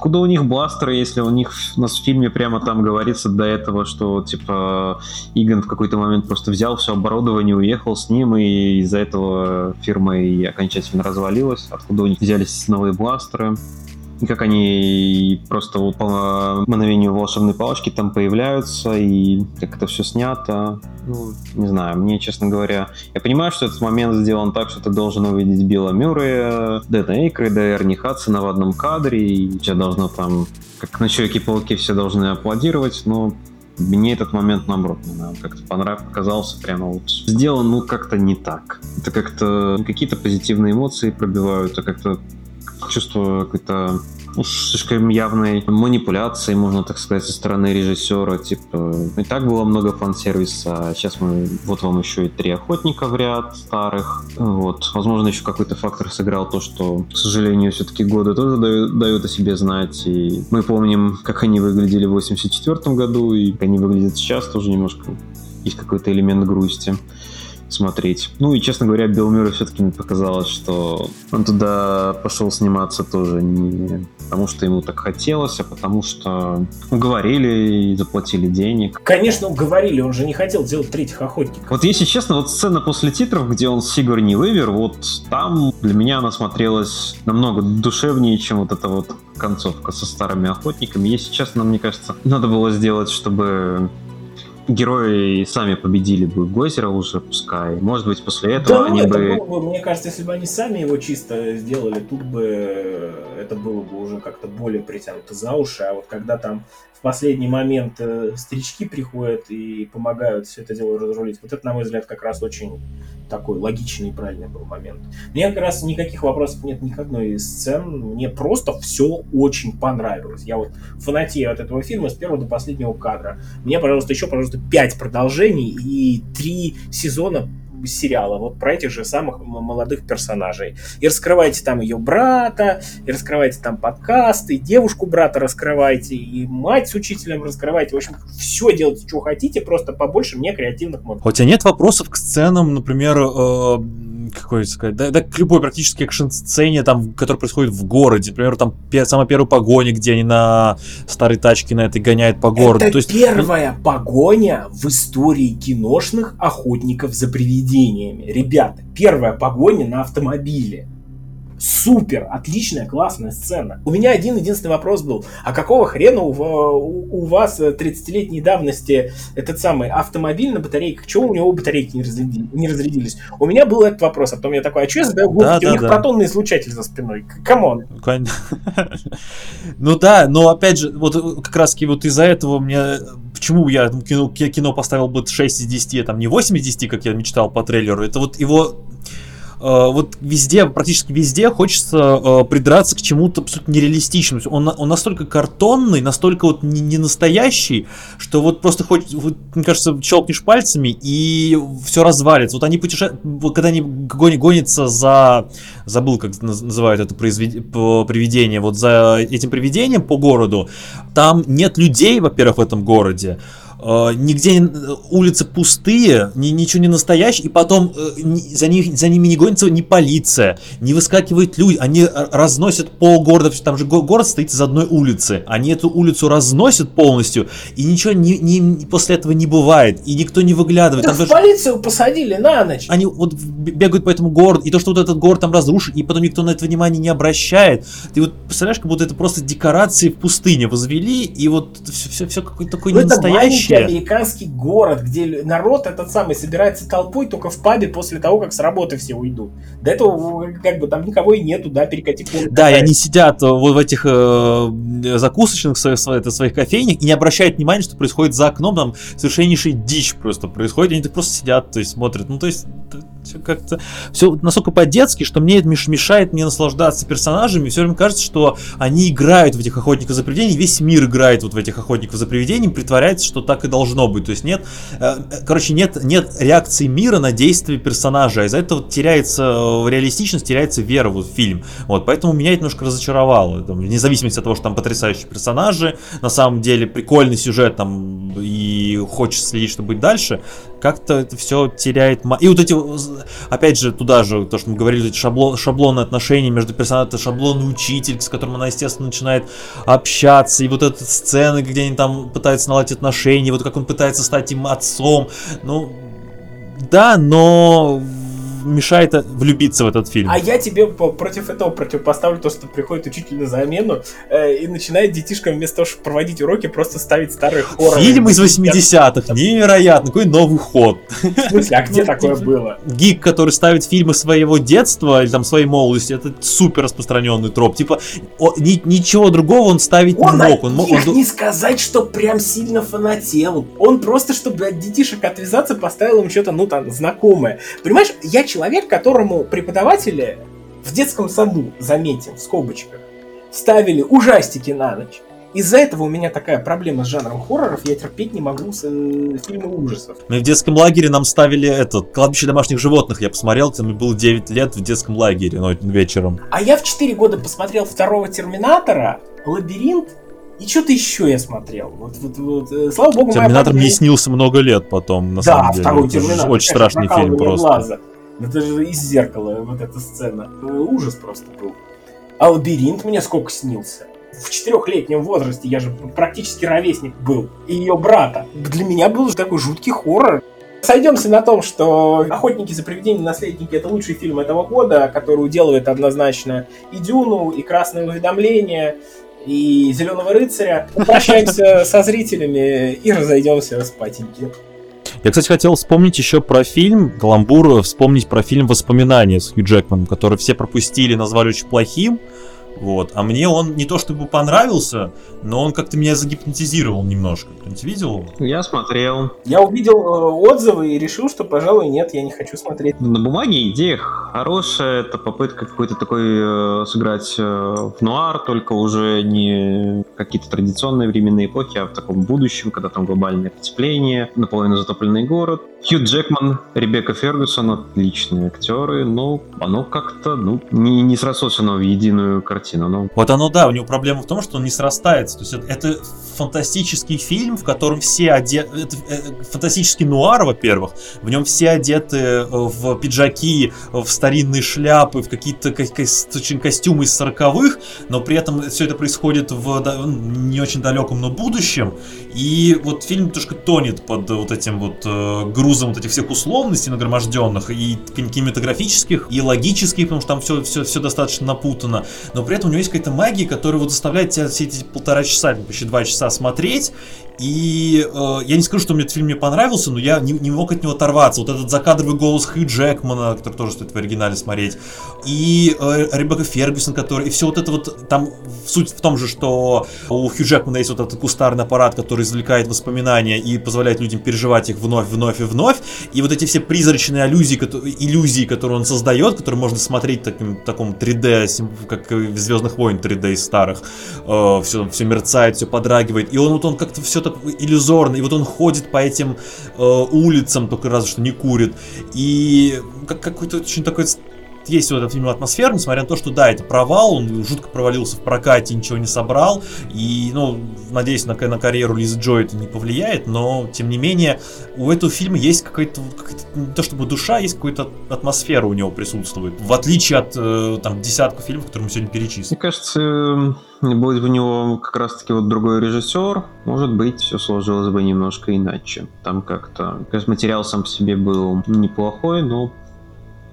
откуда у них бластеры, если у них у нас в фильме прямо там говорится до этого, что типа Иган в какой-то момент просто взял все оборудование, уехал с ним, и из-за этого фирма и окончательно развалилась. Откуда у них взялись новые бластеры? И как они просто по мановению волшебной палочки там появляются, и как это все снято. Ну, не знаю, мне, честно говоря, я понимаю, что этот момент сделан так, что ты должен увидеть Билла Мюррея, Дэна Эйкрейда и Эрни Хадсона в одном кадре, и тебя должно там, как на Человеке-пауке все должны аплодировать, но мне этот момент, наоборот, не знаю, как-то понравился, показался прямо вот сделан, ну, как-то не так. Это как-то какие-то позитивные эмоции пробивают, а как-то чувство какой-то ну, слишком явной манипуляции, можно так сказать, со стороны режиссера. Типа, и так было много фан-сервиса, а сейчас мы, вот вам еще и три охотника в ряд старых. Вот. Возможно, еще какой-то фактор сыграл то, что, к сожалению, все-таки годы тоже дают, дают о себе знать. И мы помним, как они выглядели в 84 году, и как они выглядят сейчас, тоже немножко есть какой-то элемент грусти смотреть. Ну и, честно говоря, Билл Мюррей все-таки мне показалось, что он туда пошел сниматься тоже не потому, что ему так хотелось, а потому что уговорили и заплатили денег.
Конечно, уговорили, он же не хотел делать третьих охотников.
Вот если честно, вот сцена после титров, где он Сигурни Уивер, вот там для меня она смотрелась намного душевнее, чем вот эта вот концовка со старыми охотниками. Если честно, мне кажется, надо было сделать, чтобы герои сами победили бы Гозера уже, пускай. Может быть, после этого
да,
они
это
бы...
Было бы... Мне кажется, если бы они сами его чисто сделали, тут бы это было бы уже как-то более притянуто за уши. А вот когда там последний момент э, старички приходят и помогают все это дело разрулить. Вот это, на мой взгляд, как раз очень такой логичный и правильный был момент. Мне как раз никаких вопросов нет ни к одной из сцен. Мне просто все очень понравилось. Я вот фанатею от этого фильма с первого до последнего кадра. Мне, пожалуйста, еще, пожалуйста, пять продолжений и три сезона сериала, вот про этих же самых молодых персонажей. И раскрывайте там ее брата, и раскрывайте там подкасты, и девушку брата раскрывайте, и мать с учителем раскрывайте. В общем, все делайте, что хотите, просто побольше мне креативных мод.
У тебя нет вопросов к сценам, например, э, какой сказать, да, да, к любой практически экшн-сцене, там, которая происходит в городе. Например, там пе- самая первая погоня, где они на старой тачке на этой гоняют по городу.
Это
То есть...
первая погоня в истории киношных охотников за привидениями. Ребята, первая погоня на автомобиле Супер, отличная, классная сцена. У меня один единственный вопрос был. А какого хрена у, у, у вас 30-летней давности этот самый автомобиль на батарейках? Чего у него батарейки не, разряди, не разрядились? У меня был этот вопрос, а потом я такой, а что я задаю да, да, у них да. протонный излучатель за спиной. Come on.
Ну да, но опять же, вот как раз вот из-за этого мне почему я кино, кино поставил бы 6 из 10, а там не 8 из 10, как я мечтал по трейлеру, это вот его Э, вот везде, практически везде хочется э, придраться к чему-то абсолютно нереалистичному. Он, он настолько картонный, настолько вот не, не настоящий, что вот просто хоть, вот, мне кажется, щелкнешь пальцами и все развалится. Вот они путешествуют, когда они гонятся за, забыл, как называют это произвед... привидение, вот за этим привидением по городу, там нет людей, во-первых, в этом городе, нигде улицы пустые, ни, ничего не настоящее, и потом uh, за, них, за ними не гонится ни полиция, не выскакивают люди, они разносят пол города, там же город стоит из одной улицы, они эту улицу разносят полностью, и ничего не, не, после этого не бывает, и никто не выглядывает.
Так
там
в даже... полицию посадили на ночь.
Они вот бегают по этому городу, и то, что вот этот город там разрушен, и потом никто на это внимание не обращает. Ты вот представляешь, как будто это просто декорации в пустыне возвели, и вот все, все, все какое-то такое ну, ненастоящее
маленький американский город, где народ этот самый собирается толпой только в пабе после того, как с работы все уйдут. До этого как бы там никого и нету, да, перекати
Да, и они сидят э, вот в этих э, закусочных своих, своих кофейнях и не обращают внимания, что происходит за окном, там совершеннейшая дичь просто происходит, они так просто сидят, то есть смотрят, ну то есть все как-то все настолько по-детски, что мне это мешает мне наслаждаться персонажами. Все время кажется, что они играют в этих охотников за привидениями, весь мир играет вот в этих охотников за привидениями, притворяется, что так и должно быть. То есть нет, э, короче, нет, нет реакции мира на действия персонажа, а из-за этого теряется э, реалистичность, теряется вера в фильм. Вот, поэтому меня это немножко разочаровало. Там, вне зависимости от того, что там потрясающие персонажи, на самом деле прикольный сюжет там и хочется следить, что будет дальше, как-то это все теряет... И вот эти, опять же, туда же, то, что мы говорили, эти шаблон, шаблоны отношений между персонажами, это шаблонный учитель, с которым она, естественно, начинает общаться, и вот эти сцены, где они там пытаются наладить отношения, вот как он пытается стать им отцом, ну, да, но мешает влюбиться в этот фильм.
А я тебе против этого противопоставлю то, что приходит учитель на замену э, и начинает детишкам вместо того, чтобы проводить уроки, просто ставить старые хорроры.
Фильм из 80-х, невероятно, какой новый ход.
В смысле, а где такое было?
Гик, который ставит фильмы своего детства или там своей молодости, это супер распространенный троп. Типа, о, ни, ничего другого он ставить он не мог. Он,
он не сказать, что прям сильно фанател. Он просто, чтобы от детишек отвязаться, поставил им что-то, ну там, знакомое. Понимаешь, я человек, которому преподаватели в детском саду, заметим, в скобочках, ставили ужастики на ночь. Из-за этого у меня такая проблема с жанром хорроров, я терпеть не могу с, э, фильмы ужасов.
Мы в детском лагере нам ставили этот, кладбище домашних животных, я посмотрел, там мне было 9 лет в детском лагере, ну, вечером.
А я в 4 года посмотрел второго Терминатора, Лабиринт, и что-то еще я смотрел. Вот, вот, вот, э, слава богу,
Терминатор мне снился много лет потом, на да, самом деле. второй Терминатор. Очень страшный фильм просто. Глаза.
Это же из зеркала вот эта сцена. Ужас просто был. А лабиринт мне сколько снился. В четырехлетнем возрасте я же практически ровесник был. И ее брата. Для меня был же такой жуткий хоррор. Сойдемся на том, что «Охотники за привидениями. Наследники» — это лучший фильм этого года, который уделывает однозначно и «Дюну», и «Красное уведомление», и «Зеленого рыцаря». Прощаемся со зрителями и разойдемся спатеньки.
Я, кстати, хотел вспомнить еще про фильм Каламбур, вспомнить про фильм «Воспоминания» с Хью Джекманом, который все пропустили, назвали очень плохим. Вот. А мне он не то чтобы понравился, но он как-то меня загипнотизировал немножко. Кто-нибудь видел
его? Я смотрел.
Я увидел э, отзывы и решил, что, пожалуй, нет, я не хочу смотреть.
На бумаге идея хорошая, это попытка какой-то такой э, сыграть э, в нуар, только уже не какие-то традиционные временные эпохи, а в таком будущем, когда там глобальное потепление, наполовину затопленный город. Хью Джекман, Ребекка Фергюсон, отличные актеры, но оно как-то ну, не, не срососано в единую картину. Но...
Вот оно, да, у него проблема в том, что он не срастается. То есть это, это фантастический фильм, в котором все одеты... Это, это фантастический нуар, во-первых. В нем все одеты э, в пиджаки, в, старинные шляпы, в какие-то очень костюмы из сороковых, но при этом все это происходит в не очень далеком, но будущем. И вот фильм немножко тонет под вот этим вот э, грузом вот этих всех условностей нагроможденных, и кинематографических, и логических, потому что там все, все, все достаточно напутано. Но при этом у него есть какая-то магия, которая вот заставляет тебя все эти полтора часа, почти два часа смотреть, и э, я не скажу, что мне этот фильм не понравился, но я не, не мог от него оторваться. Вот этот закадровый голос Хью Джекмана, который тоже стоит в оригинале смотреть, и э, Ребекка Фергюсон, который, и все вот это вот, там суть в том же, что у Хью Джекмана есть вот этот кустарный аппарат, который извлекает воспоминания и позволяет людям переживать их вновь, вновь и вновь, и вот эти все призрачные иллюзии, которые, иллюзии, которые он создает, которые можно смотреть таким, таком 3D, как в Звездных войн 3D из старых, э, все, все мерцает, все подрагивает, и он вот он как-то все иллюзорно, и вот он ходит по этим э, улицам, только разве что не курит, и как, какой-то очень такой есть в этом фильме атмосфера, несмотря на то, что да, это провал, он жутко провалился в прокате, ничего не собрал, и, ну, надеюсь, на, на карьеру Лизы Джо это не повлияет, но, тем не менее, у этого фильма есть какая-то, какая не то чтобы душа, есть какая-то атмосфера у него присутствует, в отличие от, э, там, десятка фильмов, которые мы сегодня перечислили.
Мне кажется, будет у него как раз-таки вот другой режиссер, может быть, все сложилось бы немножко иначе. Там как-то, конечно, материал сам по себе был неплохой, но,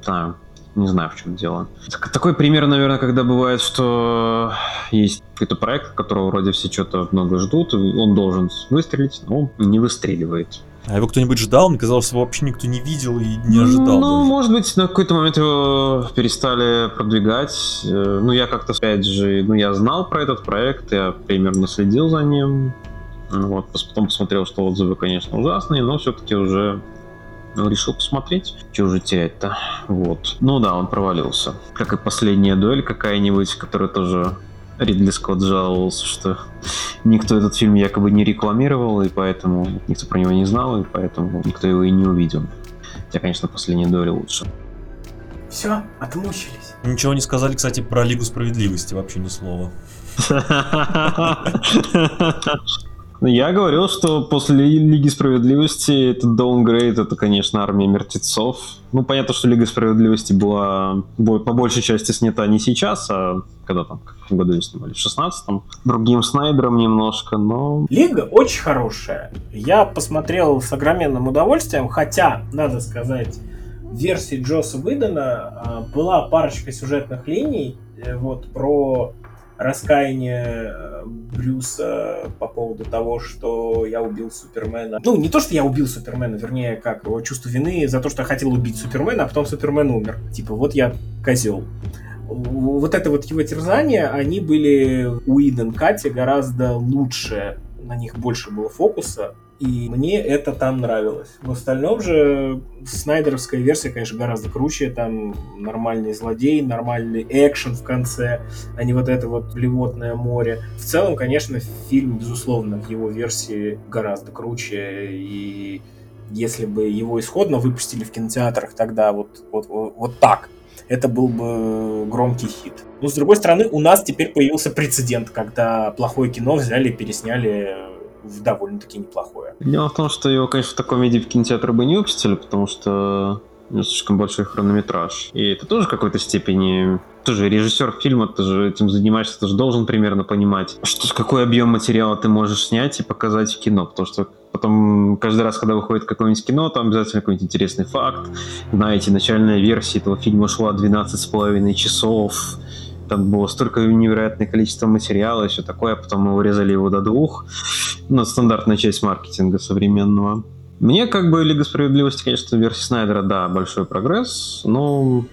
да, не знаю, в чем дело. Такой пример, наверное, когда бывает, что есть какой-то проект, которого вроде все что-то много ждут, он должен выстрелить, но он не выстреливает.
А его кто-нибудь ждал? Мне казалось, что его вообще никто не видел и не ожидал.
Ну, даже. может быть, на какой-то момент его перестали продвигать. Э, ну, я как-то, опять же, ну, я знал про этот проект, я примерно следил за ним. Вот, потом посмотрел, что отзывы, конечно, ужасные, но все-таки уже ну, решил посмотреть. Что уже терять-то? Вот. Ну да, он провалился. Как и последняя дуэль какая-нибудь, которая тоже Ридли Скотт жаловался, что никто этот фильм якобы не рекламировал, и поэтому никто про него не знал, и поэтому никто его и не увидел. Хотя, конечно, последняя дуэль лучше.
Все, отмучились.
Ничего не сказали, кстати, про Лигу Справедливости, вообще ни слова.
Я говорил, что после Лиги Справедливости это даунгрейд, это, конечно, армия мертвецов. Ну, понятно, что Лига Справедливости была по большей части снята не сейчас, а когда там, в году снимали, в 16-м. Другим Снайдером немножко, но...
Лига очень хорошая. Я посмотрел с огроменным удовольствием, хотя, надо сказать, в версии Джоса Выдена а, была парочка сюжетных линий, э, вот, про раскаяние э, Брюса по поводу того, что я убил Супермена. Ну, не то, что я убил Супермена, вернее, как его чувство вины за то, что я хотел убить Супермена, а потом Супермен умер. Типа, вот я козел. Вот это вот его терзания, они были у Иден Кати гораздо лучше, на них больше было фокуса, и мне это там нравилось. В остальном же снайдеровская версия, конечно, гораздо круче. Там нормальный злодей, нормальный экшен в конце, а не вот это вот блевотное море. В целом, конечно, фильм, безусловно, в его версии гораздо круче. И если бы его исходно выпустили в кинотеатрах тогда вот, вот, вот, так, это был бы громкий хит. Но, с другой стороны, у нас теперь появился прецедент, когда плохое кино взяли и пересняли в довольно-таки неплохое.
Дело в том, что его, конечно, в таком виде в кинотеатр бы не выпустили, потому что ну, слишком большой хронометраж. И это тоже в какой-то степени... Тоже режиссер фильма, ты же этим занимаешься, ты же должен примерно понимать, что, какой объем материала ты можешь снять и показать в кино. Потому что потом каждый раз, когда выходит какое-нибудь кино, там обязательно какой-нибудь интересный факт. Знаете, начальная версия этого фильма шла 12,5 часов там было столько невероятное количество материала, и все такое, а потом мы урезали его до двух. Ну, стандартная часть маркетинга современного. Мне как бы Лига Справедливости, конечно, версия Снайдера, да, большой прогресс, но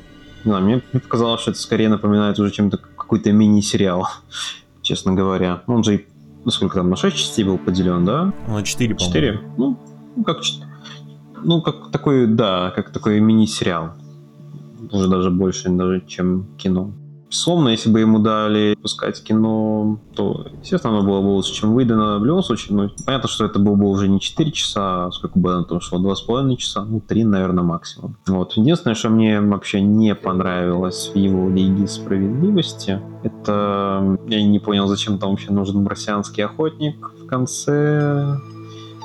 не знаю, мне, показалось, что это скорее напоминает уже чем-то какой-то мини-сериал, честно говоря. Он же, ну, сколько там, на 6 частей был поделен, да?
На 4,
по 4? Ну, ну, как, ну, как такой, да, как такой мини-сериал. Уже даже больше, даже, чем кино. Безусловно, если бы ему дали пускать кино, то, естественно, оно было бы лучше, чем выдано в любом случае. Но понятно, что это было бы уже не 4 часа, а сколько бы оно там шло, 2,5 часа, ну, 3, наверное, максимум. Вот. Единственное, что мне вообще не понравилось в его Лиге Справедливости, это я не понял, зачем там вообще нужен марсианский охотник в конце.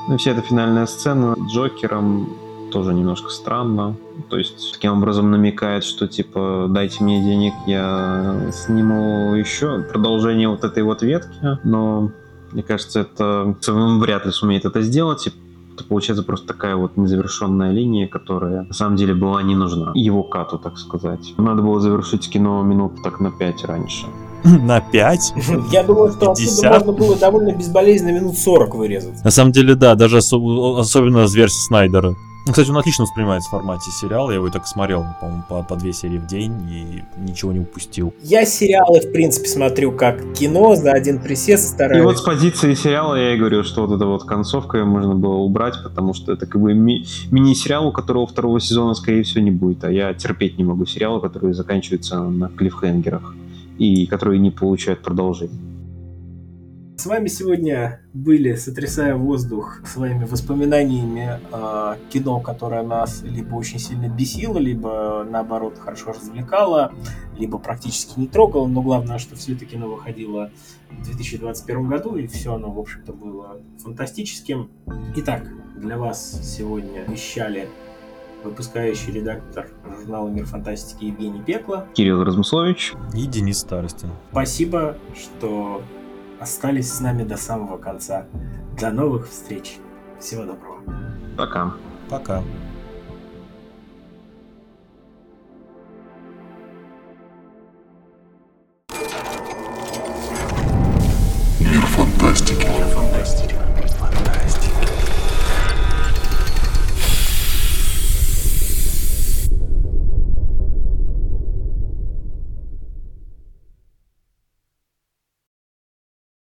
Ну, вся эта финальная сцена с Джокером тоже немножко странно. То есть таким образом намекает, что типа дайте мне денег, я сниму еще продолжение вот этой вот ветки. Но мне кажется, это вряд ли сумеет это сделать. Это получается просто такая вот незавершенная линия, которая на самом деле была не нужна. Его кату, так сказать. Надо было завершить кино минут так на 5 раньше.
На 5?
Я думаю, что отсюда можно было довольно безболезненно минут 40 вырезать.
На самом деле, да, даже особенно с версии Снайдера. Кстати, он отлично воспринимается в формате сериала. Я его и так смотрел, по-моему, по, по две серии в день и ничего не упустил.
Я сериалы, в принципе, смотрю как кино за один присест стараюсь.
И вот с позиции сериала я и говорю, что вот эта вот концовка можно было убрать, потому что это как бы ми- мини-сериал, у которого второго сезона, скорее всего, не будет. А я терпеть не могу сериалы, которые заканчиваются на клиффхенгерах и которые не получают продолжения.
С вами сегодня были, сотрясая воздух своими воспоминаниями о кино, которое нас либо очень сильно бесило, либо наоборот хорошо развлекало, либо практически не трогало, но главное, что все это кино выходило в 2021 году, и все оно, в общем-то, было фантастическим. Итак, для вас сегодня вещали выпускающий редактор журнала «Мир фантастики» Евгений Пекла.
Кирилл Размыслович.
И Денис Старостин.
Спасибо, что остались с нами до самого конца. До новых встреч. Всего доброго.
Пока.
Пока. Мир фантастики.